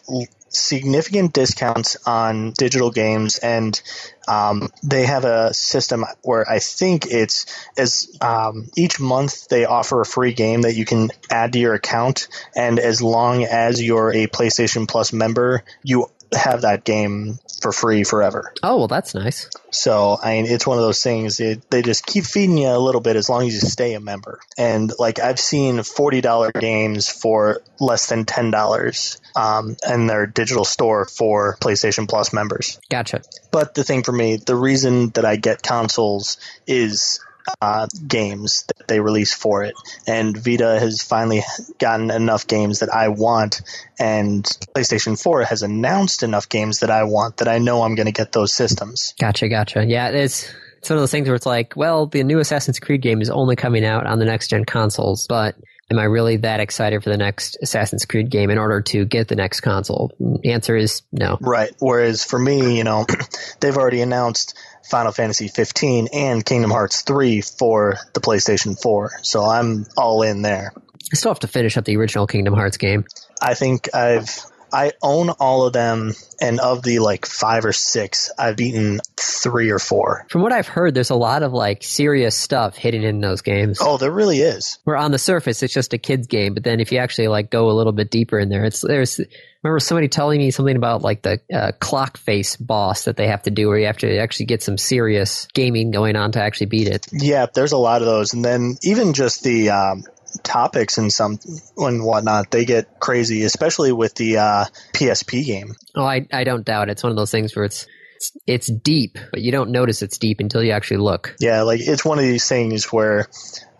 significant discounts on digital games and um, they have a system where I think it's as um, each month they offer a free game that you can add to your account, and as long as you're a PlayStation Plus member, you have that game for free forever. Oh, well, that's nice. So, I mean, it's one of those things, it, they just keep feeding you a little bit as long as you stay a member. And, like, I've seen $40 games for less than $10 um, in their digital store for PlayStation Plus members. Gotcha. But the thing for me, the reason that I get consoles is uh, games that they release for it. And Vita has finally gotten enough games that I want, and PlayStation 4 has announced enough games that I want that I know I'm going to get those systems. Gotcha, gotcha. Yeah, it's. It's one of those things where it's like, well, the new Assassin's Creed game is only coming out on the next gen consoles, but am I really that excited for the next Assassin's Creed game in order to get the next console? Answer is no. Right. Whereas for me, you know, they've already announced Final Fantasy 15 and Kingdom Hearts 3 for the PlayStation 4. So I'm all in there. I still have to finish up the original Kingdom Hearts game. I think I've I own all of them, and of the like five or six, I've beaten three or four. From what I've heard, there's a lot of like serious stuff hidden in those games. Oh, there really is. Where on the surface, it's just a kid's game, but then if you actually like go a little bit deeper in there, it's there's. remember somebody telling me something about like the uh, clock face boss that they have to do, where you have to actually get some serious gaming going on to actually beat it. Yeah, there's a lot of those, and then even just the um, topics and some and whatnot, they get crazy, especially with the uh, PSP game. Oh, I I don't doubt it. It's one of those things where it's it's, it's deep, but you don't notice it's deep until you actually look. Yeah, like it's one of these things where.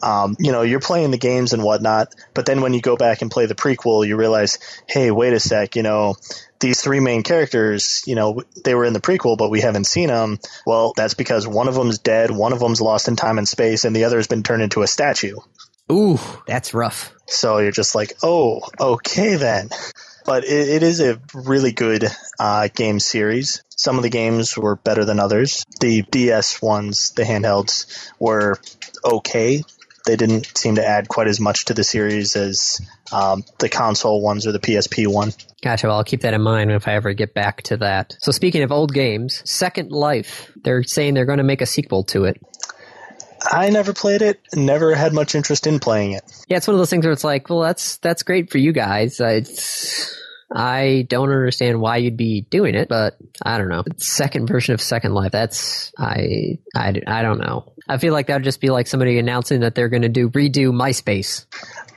Um, you know, you're playing the games and whatnot, but then when you go back and play the prequel, you realize, hey, wait a sec, you know, these three main characters, you know, they were in the prequel, but we haven't seen them. Well, that's because one of them's dead, one of them's lost in time and space, and the other has been turned into a statue. Ooh, that's rough. So you're just like, oh, okay then. But it, it is a really good uh, game series. Some of the games were better than others. The DS ones, the handhelds, were okay. They didn't seem to add quite as much to the series as um, the console ones or the PSP one. Gotcha. Well, I'll keep that in mind if I ever get back to that. So, speaking of old games, Second Life, they're saying they're going to make a sequel to it. I never played it. Never had much interest in playing it. Yeah, it's one of those things where it's like, well, that's that's great for you guys. It's, I don't understand why you'd be doing it, but I don't know. Second version of Second Life. That's I I, I don't know. I feel like that would just be like somebody announcing that they're going to do redo MySpace.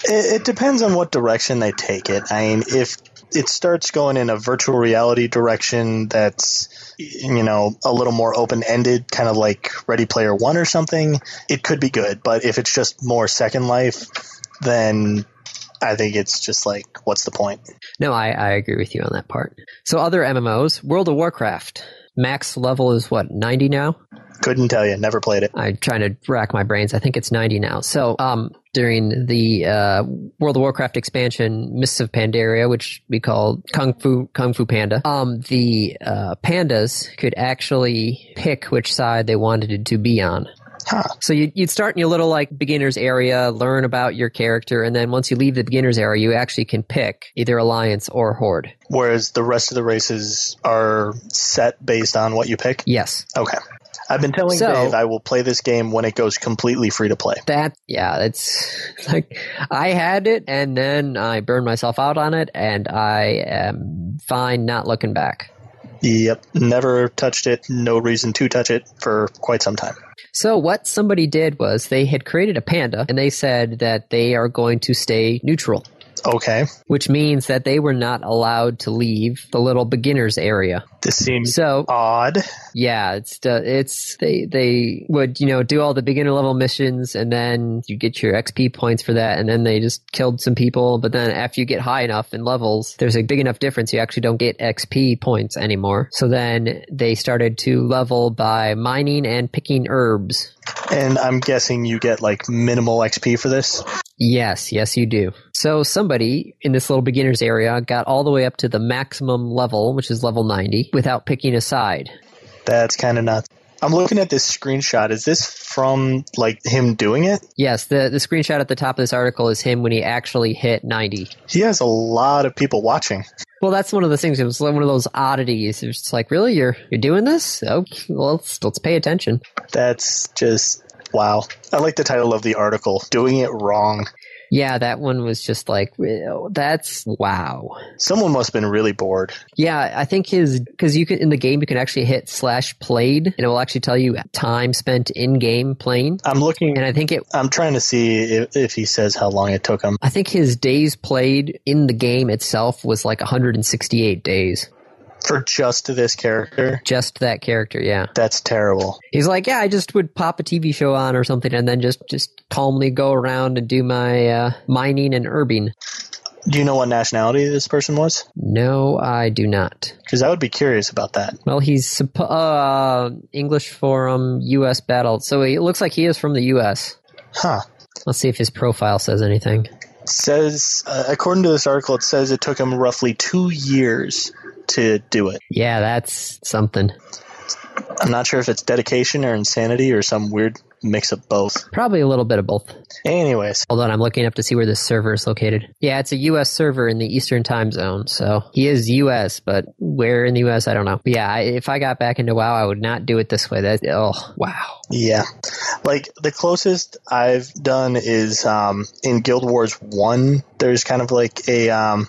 It, it depends on what direction they take it. I mean, if it starts going in a virtual reality direction that's you know a little more open ended kind of like ready player one or something it could be good but if it's just more second life then I think it's just like, what's the point? No, I, I agree with you on that part. So, other MMOs, World of Warcraft. max level is what, 90 now? Couldn't tell you. Never played it. I'm trying to rack my brains. I think it's 90 now. So, um, during the uh, World of Warcraft expansion, Mists of Pandaria, which we call Kung Fu Kung Fu Panda, um, the uh, pandas could actually pick which side they wanted to be on. Huh. So you'd, you'd start in your little like beginner's area, learn about your character, and then once you leave the beginner's area, you actually can pick either alliance or horde. Whereas the rest of the races are set based on what you pick. Yes, Okay. I've been telling So- Dave I will play this game when it goes completely free to play. that yeah, it's like I had it and then I burned myself out on it, and I am fine not looking back. Yep. Never touched it. No reason to touch it for quite some time. So what somebody did was they had created a panda, and they said that they are going to stay neutral. Okay. Which means that they were not allowed to leave the little beginners area. This seems So odd. Yeah, it's it's they they would you know do all the beginner level missions and then you get your XP points for that and then they just killed some people but then after you get high enough in levels there's a big enough difference you actually don't get XP points anymore. So then they started to level by mining and picking herbs. And I'm guessing you get like minimal XP for this. Yes, yes you do. So somebody in this little beginners area got all the way up to the maximum level which is level 90 without picking a side. That's kind of nuts. I'm looking at this screenshot. Is this from like him doing it? Yes, the the screenshot at the top of this article is him when he actually hit 90. He has a lot of people watching. Well, that's one of the things. It was one of those oddities. It's like, really, you're you're doing this? Okay, well, let's let's pay attention. That's just wow. I like the title of the article. Doing it wrong. Yeah, that one was just like, that's wow. Someone must have been really bored. Yeah, I think his because you can in the game you can actually hit slash played and it will actually tell you time spent in game playing. I'm looking. And I think it I'm trying to see if, if he says how long it took him. I think his days played in the game itself was like 168 days. For just this character, Just that character, yeah. that's terrible. He's like, yeah, I just would pop a TV show on or something, and then just just calmly go around and do my uh, mining and herbing. Do you know what nationality this person was? No, I do not. Because I would be curious about that. Well, he's uh, English Forum U.S. Battle, so it looks like he is from the U.S. Huh. Let's see if his profile says anything. says, uh, according to this article, it says it took him roughly two years to do it. Yeah, that's something. I'm not sure if it's dedication or insanity or some weird mix of both. Probably a little bit of both. Anyways, Hold on, I'm looking up to see where this server is located. Yeah, it's a U.S. server in the Eastern Time Zone, so he is U.S., but where in the U.S. I don't know. But yeah, I, if I got back into WoW, I would not do it this way. That oh wow. yeah. Like the closest I've done is um, in Guild Wars 1. There's kind of like a um,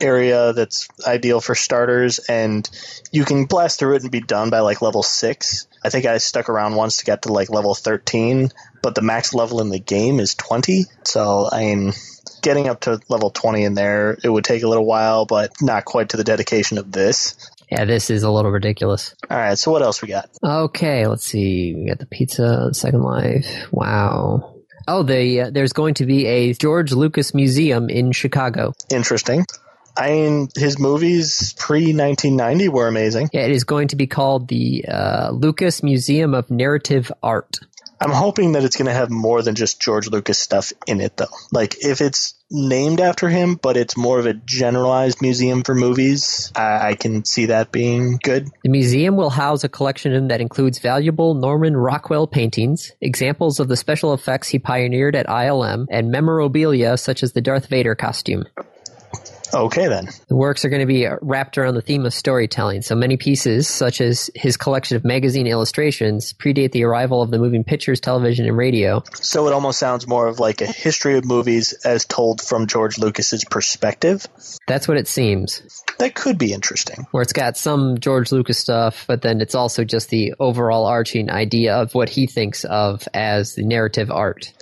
area that's ideal for starters, and you can blast through it and be done by like level 6. I think I stuck around once to get to like level 13, but the max level in the game is 20. So, I mean, getting up to level 20 in there, it would take a little while, but not quite to the dedication of this. Yeah, this is a little ridiculous. All right, so what else we got? Okay, let's see. We got the pizza, Second Life. Wow. Oh, the uh, there's going to be a George Lucas Museum in Chicago. Interesting. I mean, his movies pre 1990 were amazing. Yeah, it is going to be called the uh, Lucas Museum of Narrative Art. I'm hoping that it's going to have more than just George Lucas stuff in it, though. Like, if it's named after him, but it's more of a generalized museum for movies, I, I can see that being good. The museum will house a collection that includes valuable Norman Rockwell paintings, examples of the special effects he pioneered at ILM, and memorabilia such as the Darth Vader costume. Okay, then. The works are going to be uh, wrapped around the theme of storytelling, so many pieces, such as his collection of magazine illustrations, predate the arrival of the moving pictures, television, and radio. So it almost sounds more of like a history of movies as told from George Lucas's perspective. That's what it seems. That could be interesting. Where it's got some George Lucas stuff, but then it's also just the overall arching idea of what he thinks of as the narrative art.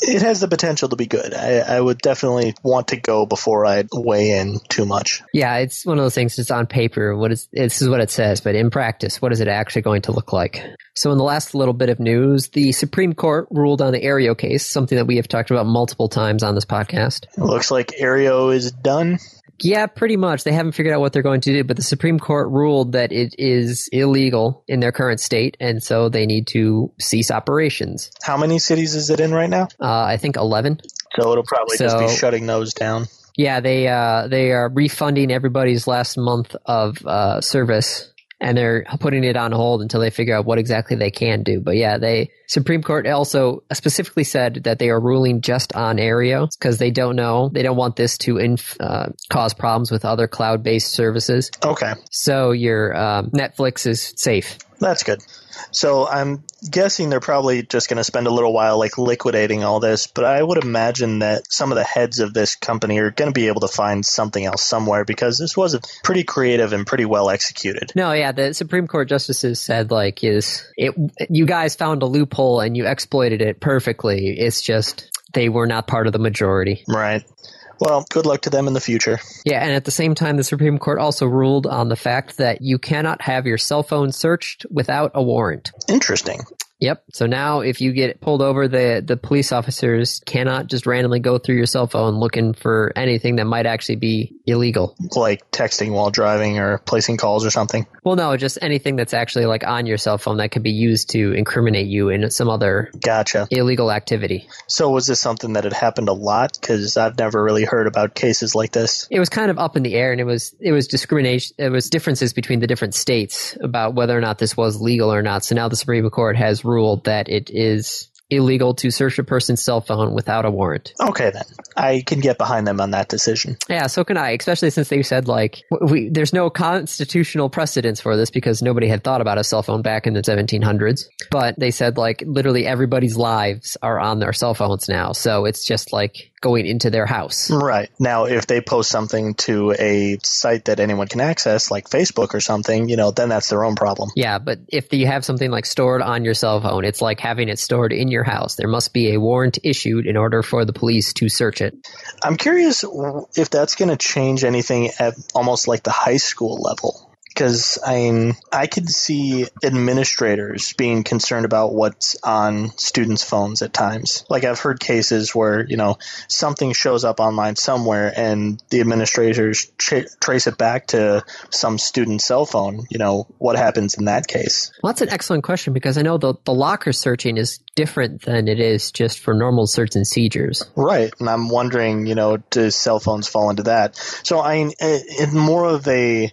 It has the potential to be good. I, I would definitely want to go before I weigh in too much. Yeah, it's one of those things. It's on paper. What is this is what it says, but in practice, what is it actually going to look like? So, in the last little bit of news, the Supreme Court ruled on the Aereo case, something that we have talked about multiple times on this podcast. It looks like Aereo is done. Yeah, pretty much. They haven't figured out what they're going to do, but the Supreme Court ruled that it is illegal in their current state, and so they need to cease operations. How many cities is it in right now? Uh, I think 11. So it'll probably just be shutting those down. Yeah, they uh, they are refunding everybody's last month of uh, service, and they're putting it on hold until they figure out what exactly they can do. But yeah, they Supreme Court also specifically said that they are ruling just on Aereo because they don't know they don't want this to inf- uh, cause problems with other cloud based services. Okay. So your um, Netflix is safe. That's good. So I'm guessing they're probably just going to spend a little while like liquidating all this, but I would imagine that some of the heads of this company are going to be able to find something else somewhere because this was pretty creative and pretty well executed. No, yeah, the Supreme Court justices said like is it you guys found a loophole and you exploited it perfectly. It's just they were not part of the majority. Right. Well, good luck to them in the future. Yeah, and at the same time the Supreme Court also ruled on the fact that you cannot have your cell phone searched without a warrant. Interesting. Yep. So now if you get pulled over the the police officers cannot just randomly go through your cell phone looking for anything that might actually be illegal. Like texting while driving or placing calls or something. Well, no, just anything that's actually like on your cell phone that could be used to incriminate you in some other Gotcha. illegal activity. So was this something that had happened a lot? Because I've never really heard about cases like this. It was kind of up in the air, and it was it was discrimination. It was differences between the different states about whether or not this was legal or not. So now the Supreme Court has ruled that it is illegal to search a person's cell phone without a warrant. Okay, then. I can get behind them on that decision. Yeah, so can I, especially since they said like we there's no constitutional precedence for this because nobody had thought about a cell phone back in the 1700s. But they said like literally everybody's lives are on their cell phones now, so it's just like going into their house. Right. Now, if they post something to a site that anyone can access, like Facebook or something, you know, then that's their own problem. Yeah, but if you have something like stored on your cell phone, it's like having it stored in your house. There must be a warrant issued in order for the police to search it. I'm curious if that's going to change anything at almost like the high school level. Because I mean, I could see administrators being concerned about what's on students' phones at times. Like I've heard cases where you know something shows up online somewhere, and the administrators tra- trace it back to some student's cell phone. You know what happens in that case? Well, that's an excellent question because I know the, the locker searching is different than it is just for normal search and seizures. Right, and I'm wondering, you know, do cell phones fall into that? So, I mean, i- in more of a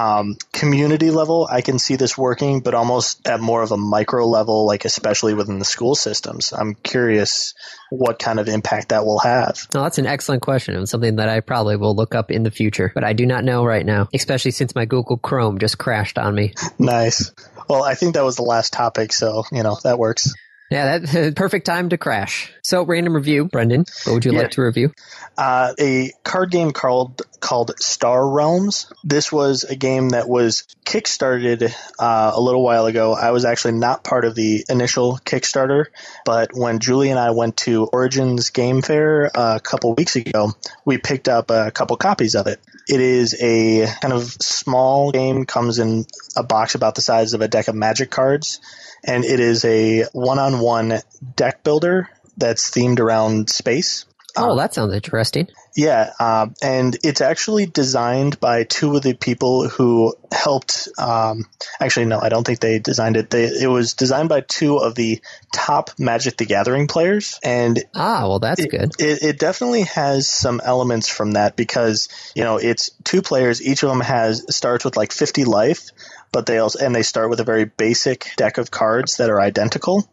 um, community level, I can see this working, but almost at more of a micro level, like especially within the school systems. I'm curious what kind of impact that will have. No, that's an excellent question and something that I probably will look up in the future, but I do not know right now, especially since my Google Chrome just crashed on me. Nice. Well, I think that was the last topic, so you know that works. Yeah, that perfect time to crash. So, random review, Brendan. What would you Yeah. like to review? uh, a card game called called Star Realms. This was a game that was kickstarted uh, a little while ago. I was actually not part of the initial Kickstarter, but when Julie and I went to Origins Game Fair uh, a couple weeks ago, we picked up a couple copies of it. It is a kind of small game, comes in a box about the size of a deck of Magic cards, and it is a one-on-one deck builder that's themed around space. Oh, that sounds interesting. Yeah, um, and it's actually designed by two of the people who helped. Um, actually, no, I don't think they designed it. They, it was designed by two of the top Magic the Gathering players, and Ah, well, that's it, good. It, it definitely has some elements from that because you know it's two players. Each of them has starts with like 50 life, but they also and they start with a very basic deck of cards that are identical.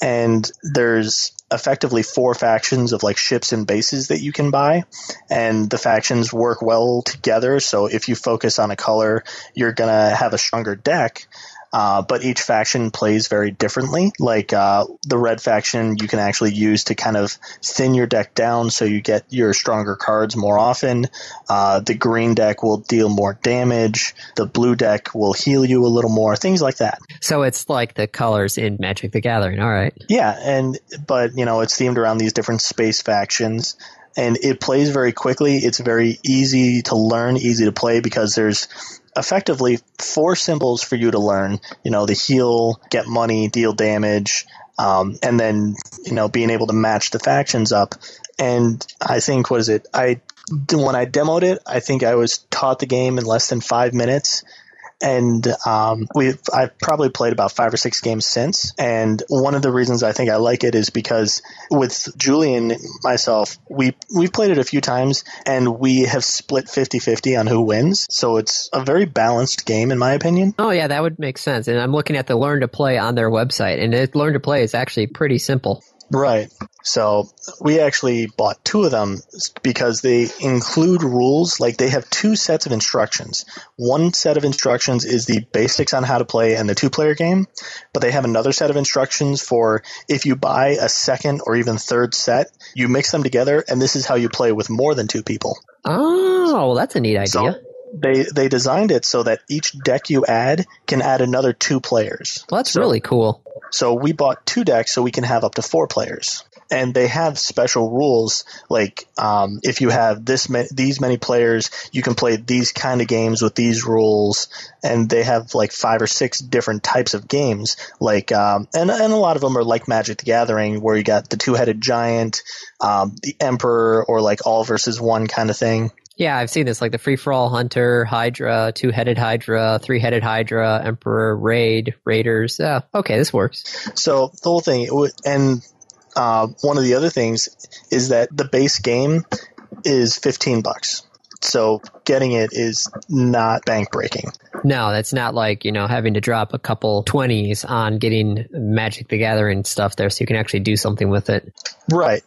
And there's effectively four factions of like ships and bases that you can buy, and the factions work well together. So if you focus on a color, you're gonna have a stronger deck. Uh, but each faction plays very differently. Like uh, the red faction, you can actually use to kind of thin your deck down so you get your stronger cards more often. Uh, the green deck will deal more damage. The blue deck will heal you a little more. Things like that. So it's like the colors in Magic the Gathering. All right. Yeah, and but you know it's themed around these different space factions, and it plays very quickly. It's very easy to learn, easy to play because there's effectively four symbols for you to learn. You know, the heal, get money, deal damage, um, and then you know being able to match the factions up. And I think what is it? I when I demoed it, I think I was taught the game in less than five minutes. And um, we've I've probably played about five or six games since. And one of the reasons I think I like it is because with Julie and myself, we we've played it a few times and we have split 50-50 on who wins. So it's a very balanced game in my opinion. Oh yeah, that would make sense. And I'm looking at the learn to play on their website, and it, learn to play is actually pretty simple. Right. So we actually bought two of them because they include rules. Like they have two sets of instructions. One set of instructions is the basics on how to play in the two player game, but they have another set of instructions for if you buy a second or even third set, you mix them together and this is how you play with more than two people. Oh, well, that's a neat idea. So they they designed it so that each deck you add can add another two players. Well, that's So- really cool. so we bought two decks so we can have up to four players. And they have special rules, like um, if you have this ma- these many players, you can play these kind of games with these rules. And they have like five or six different types of games, like um, and and a lot of them are like Magic the Gathering, where you got the two headed giant, um, the Emperor, or like all versus one kind of thing. Yeah, I've seen this like the free for all hunter, Hydra, two headed Hydra, three headed Hydra, Emperor, Raid, Raiders. Yeah, okay, this works. So the whole thing, and uh, one of the other things is that the base game is fifteen bucks. So getting it is not bank breaking. No, that's not like, you know, having to drop a couple 20s on getting Magic the Gathering stuff there so you can actually do something with it. Right.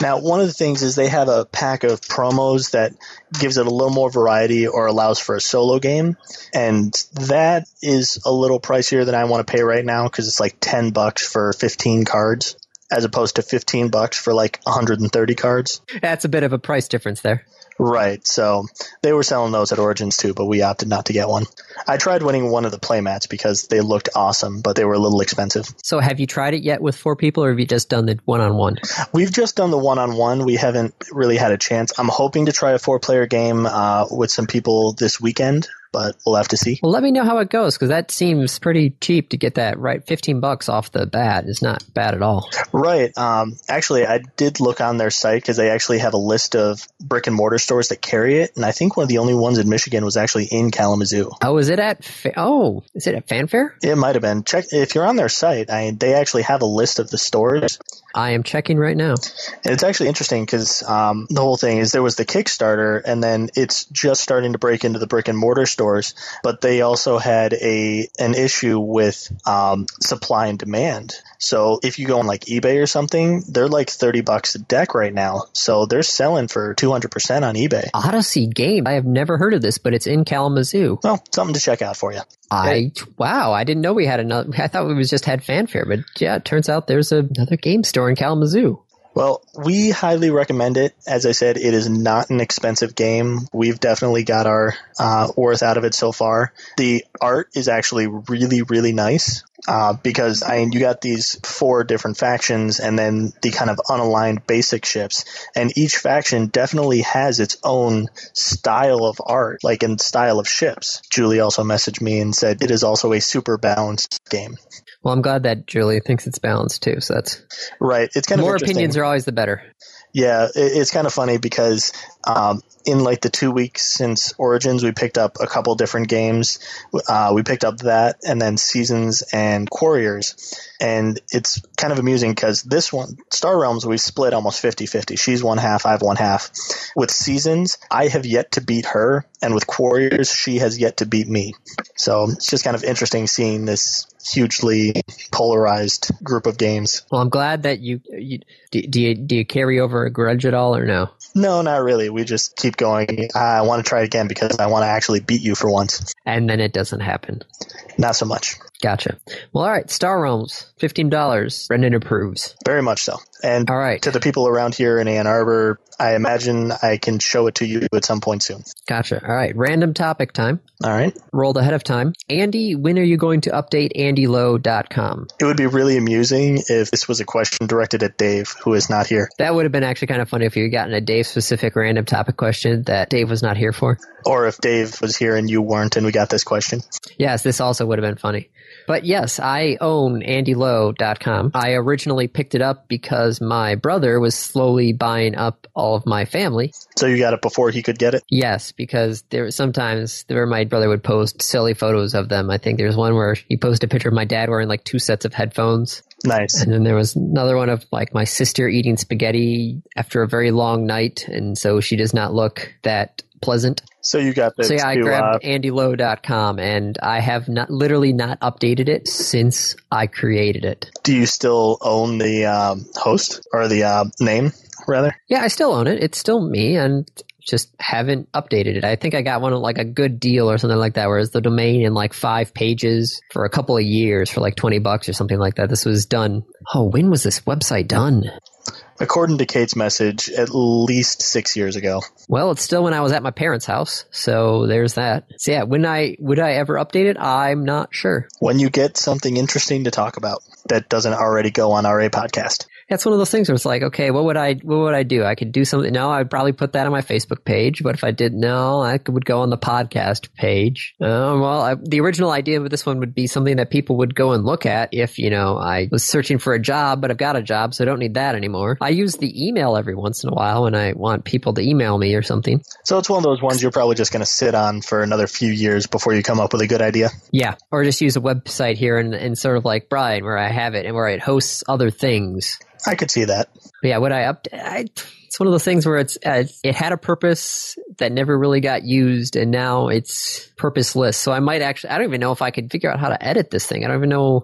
Now, one of the things is they have a pack of promos that gives it a little more variety or allows for a solo game. And that is a little pricier than I want to pay right now because it's like 10 bucks for 15 cards as opposed to 15 bucks for like 130 cards. That's a bit of a price difference there. Right. So they were selling those at Origins too, but we opted not to get one. I tried winning one of the playmats because they looked awesome, but they were a little expensive. So have you tried it yet with four people or have you just done the one on one? We've just done the one on one. We haven't really had a chance. I'm hoping to try a four player game uh, with some people this weekend, but we'll have to see. Well, let me know how it goes because that seems pretty cheap to get that right. 15 bucks off the bat is not bad at all. Right. Um, actually, I did look on their site because they actually have a list of brick and mortar stores that carry it, and I think one of the only ones in Michigan was actually in Kalamazoo. Oh, is it at, fa- oh, is it at Fanfare? It might have been. Check if you're on their site. I, they actually have a list of the stores. I am checking right now. And it's actually interesting because um, the whole thing is there was the Kickstarter, and then it's just starting to break into the brick and mortar stores. But they also had a an issue with um, supply and demand. So if you go on like eBay or something, they're like thirty bucks a deck right now. So they're selling for two hundred percent on eBay. Odyssey game. I have never heard of this, but it's in Kalamazoo. Well, something to check out for you. I wow, I didn't know we had another. I thought we was just had fanfare, but yeah, it turns out there's another game store in Kalamazoo. Well, we highly recommend it. As I said, it is not an expensive game. We've definitely got our uh, worth out of it so far. The art is actually really, really nice uh, because I mean, you got these four different factions and then the kind of unaligned basic ships, and each faction definitely has its own style of art, like in style of ships. Julie also messaged me and said it is also a super balanced game. Well, I'm glad that Julie thinks it's balanced too. So that's Right. It's kind more of interesting. opinions are always the better. Yeah, it, it's kind of funny because um, in like the two weeks since Origins, we picked up a couple different games. Uh, we picked up that and then Seasons and Quarriors. And it's kind of amusing because this one, Star Realms, we split almost 50 50. She's one half, I have one half. With Seasons, I have yet to beat her. And with Quarriors, she has yet to beat me. So it's just kind of interesting seeing this hugely polarized group of games. Well, I'm glad that you, you do, do you do you carry over a grudge at all or no? No, not really. We just keep going. I want to try again because I want to actually beat you for once. And then it doesn't happen. Not so much. Gotcha. Well, all right. Star Realms, fifteen dollars. Brendan approves. Very much so. And All right. to the people around here in Ann Arbor, I imagine I can show it to you at some point soon. Gotcha. All right. Random topic time. All right. Rolled ahead of time. Andy, when are you going to update andylow.com? It would be really amusing if this was a question directed at Dave, who is not here, That would have been actually kind of funny if you had gotten a Dave specific random topic question that Dave was not here for. or if Dave was here and you weren't, and we got got this question. Yes, this also would have been funny. But yes, I own AndyLow.com. I originally picked it up because my brother was slowly buying up all of my family. So you got it before he could get it? Yes, because there was sometimes where my brother would post silly photos of them. I think there's one where he posted a picture of my dad wearing like two sets of headphones. Nice. And then there was another one of like my sister eating spaghetti after a very long night, and so she does not look that pleasant. So you got this. So yeah, I to, grabbed uh, andylow.com and I have not literally not updated it since I created it. do you still own the um, host or the uh, name rather? Yeah, I still own it. It's still me and just haven't updated it. I think I got one like a good deal or something like that, whereas the domain in like five pages for a couple of years for like 20 bucks or something like that. This was done. Oh, when was this website done? According to Kate's message, at least six years ago. Well, it's still when I was at my parents' house. So there's that. So yeah, when I, would I ever update it? I'm not sure. When you get something interesting to talk about that doesn't already go on RA podcast. That's one of those things where it's like, okay, what would I, what would I do? I could do something. No, I'd probably put that on my Facebook page. But if I did, no, I could, would go on the podcast page. Uh, well, I, the original idea of this one would be something that people would go and look at if, you know, I was searching for a job, but I've got a job, so I don't need that anymore. I use the email every once in a while when I want people to email me or something. So it's one of those ones you're probably just going to sit on for another few years before you come up with a good idea. Yeah. Or just use a website here and, and sort of like Brian, where I have it and where it hosts other things. I could see that. But yeah, would I up? I, it's one of those things where it's uh, it had a purpose that never really got used, and now it's purposeless. So I might actually, I don't even know if I could figure out how to edit this thing. I don't even know.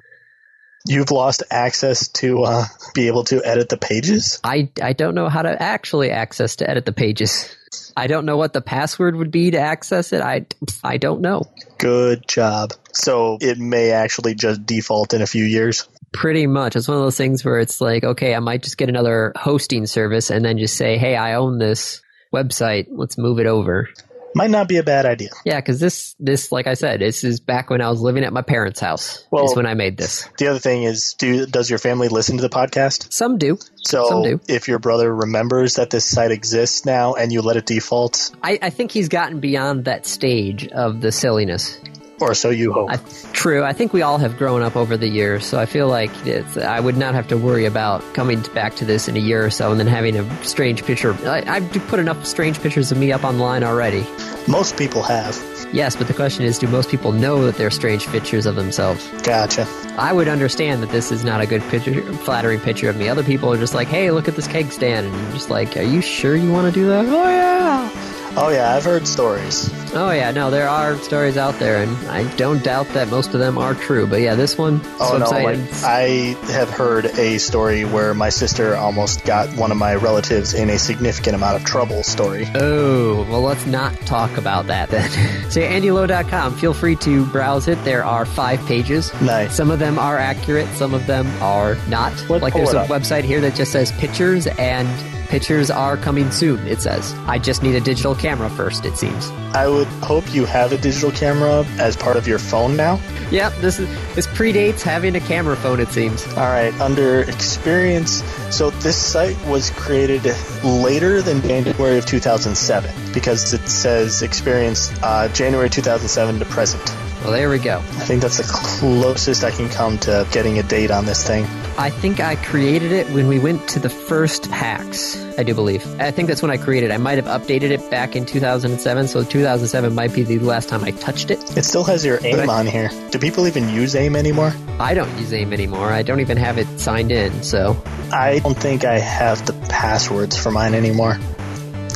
You've lost access to uh, be able to edit the pages. I I don't know how to actually access to edit the pages. I don't know what the password would be to access it. I I don't know. Good job. So it may actually just default in a few years. Pretty much. It's one of those things where it's like, okay, I might just get another hosting service and then just say, hey, I own this website. Let's move it over. Might not be a bad idea. Yeah, because this, this, like I said, this is back when I was living at my parents' house. Well- is when I made this. The other thing is, do does your family listen to the podcast? Some do. So Some do. if your brother remembers that this site exists now and you let it default, I, I think he's gotten beyond that stage of the silliness. Or so you hope. I, true. I think we all have grown up over the years, so I feel like it's, I would not have to worry about coming back to this in a year or so and then having a strange picture. I, I've put enough strange pictures of me up online already. Most people have. Yes, but the question is, do most people know that they're strange pictures of themselves? Gotcha. I would understand that this is not a good picture, flattering picture of me. Other people are just like, hey, look at this keg stand. And you're just like, are you sure you want to do that? Oh, yeah. Oh yeah, I've heard stories. Oh, yeah. No, there are stories out there, and I don't doubt that most of them are true. But yeah, this one, Oh no, like I have heard a story where my sister almost got one of my relatives in a significant amount of trouble. Story. Oh, well, let's not talk about that then. so, AndyLow.com, feel free to browse it. There are five pages. Nice. Some of them are accurate, some of them are not. Let's like, there's a up. website here that just says pictures, and pictures are coming soon, it says. I just need a digital camera first, it seems. I would hope you have a digital camera as part of your phone now. Yep, this is this predates having a camera phone, it seems. All right, under experience. So this site was created later than January of 2007 because it says experience uh, January 2007 to present. Well, there we go. I think that's the closest I can come to getting a date on this thing. I think I created it when we went to the first PAX, I do believe. I think that's when I created it. I might have updated it back in 2007, so 2007 might be the last time I touched it. It still has your AIM I- on here. Do people even use AIM anymore? I don't use AIM anymore. I don't even have it signed in, so. I don't think I have the passwords for mine anymore.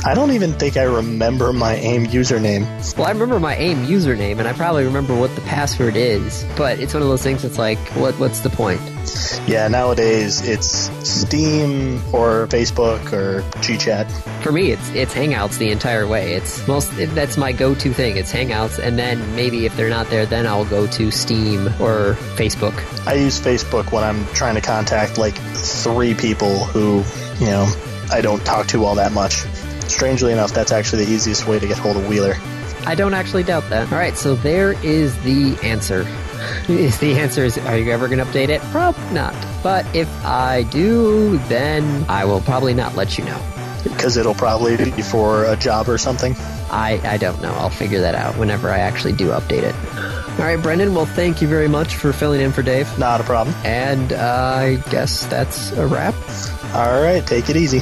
I don't even think I remember my AIM username. Well, I remember my AIM username, and I probably remember what the password is, but it's one of those things that's like, what? what's the point? Yeah, nowadays it's Steam or Facebook or GChat. For me, it's it's Hangouts the entire way. It's most that's my go-to thing. It's Hangouts, and then maybe if they're not there, then I'll go to Steam or Facebook. I use Facebook when I'm trying to contact like three people who, you know, I don't talk to all that much. Strangely enough, that's actually the easiest way to get hold of Wheeler. I don't actually doubt that. All right, so there is the answer. Is the answer is are you ever going to update it? Probably not. But if I do, then I will probably not let you know. Because it'll probably be for a job or something. I, I don't know. I'll figure that out whenever I actually do update it. All right, Brendan. Well, thank you very much for filling in for Dave. Not a problem. And uh, I guess that's a wrap. All right, take it easy.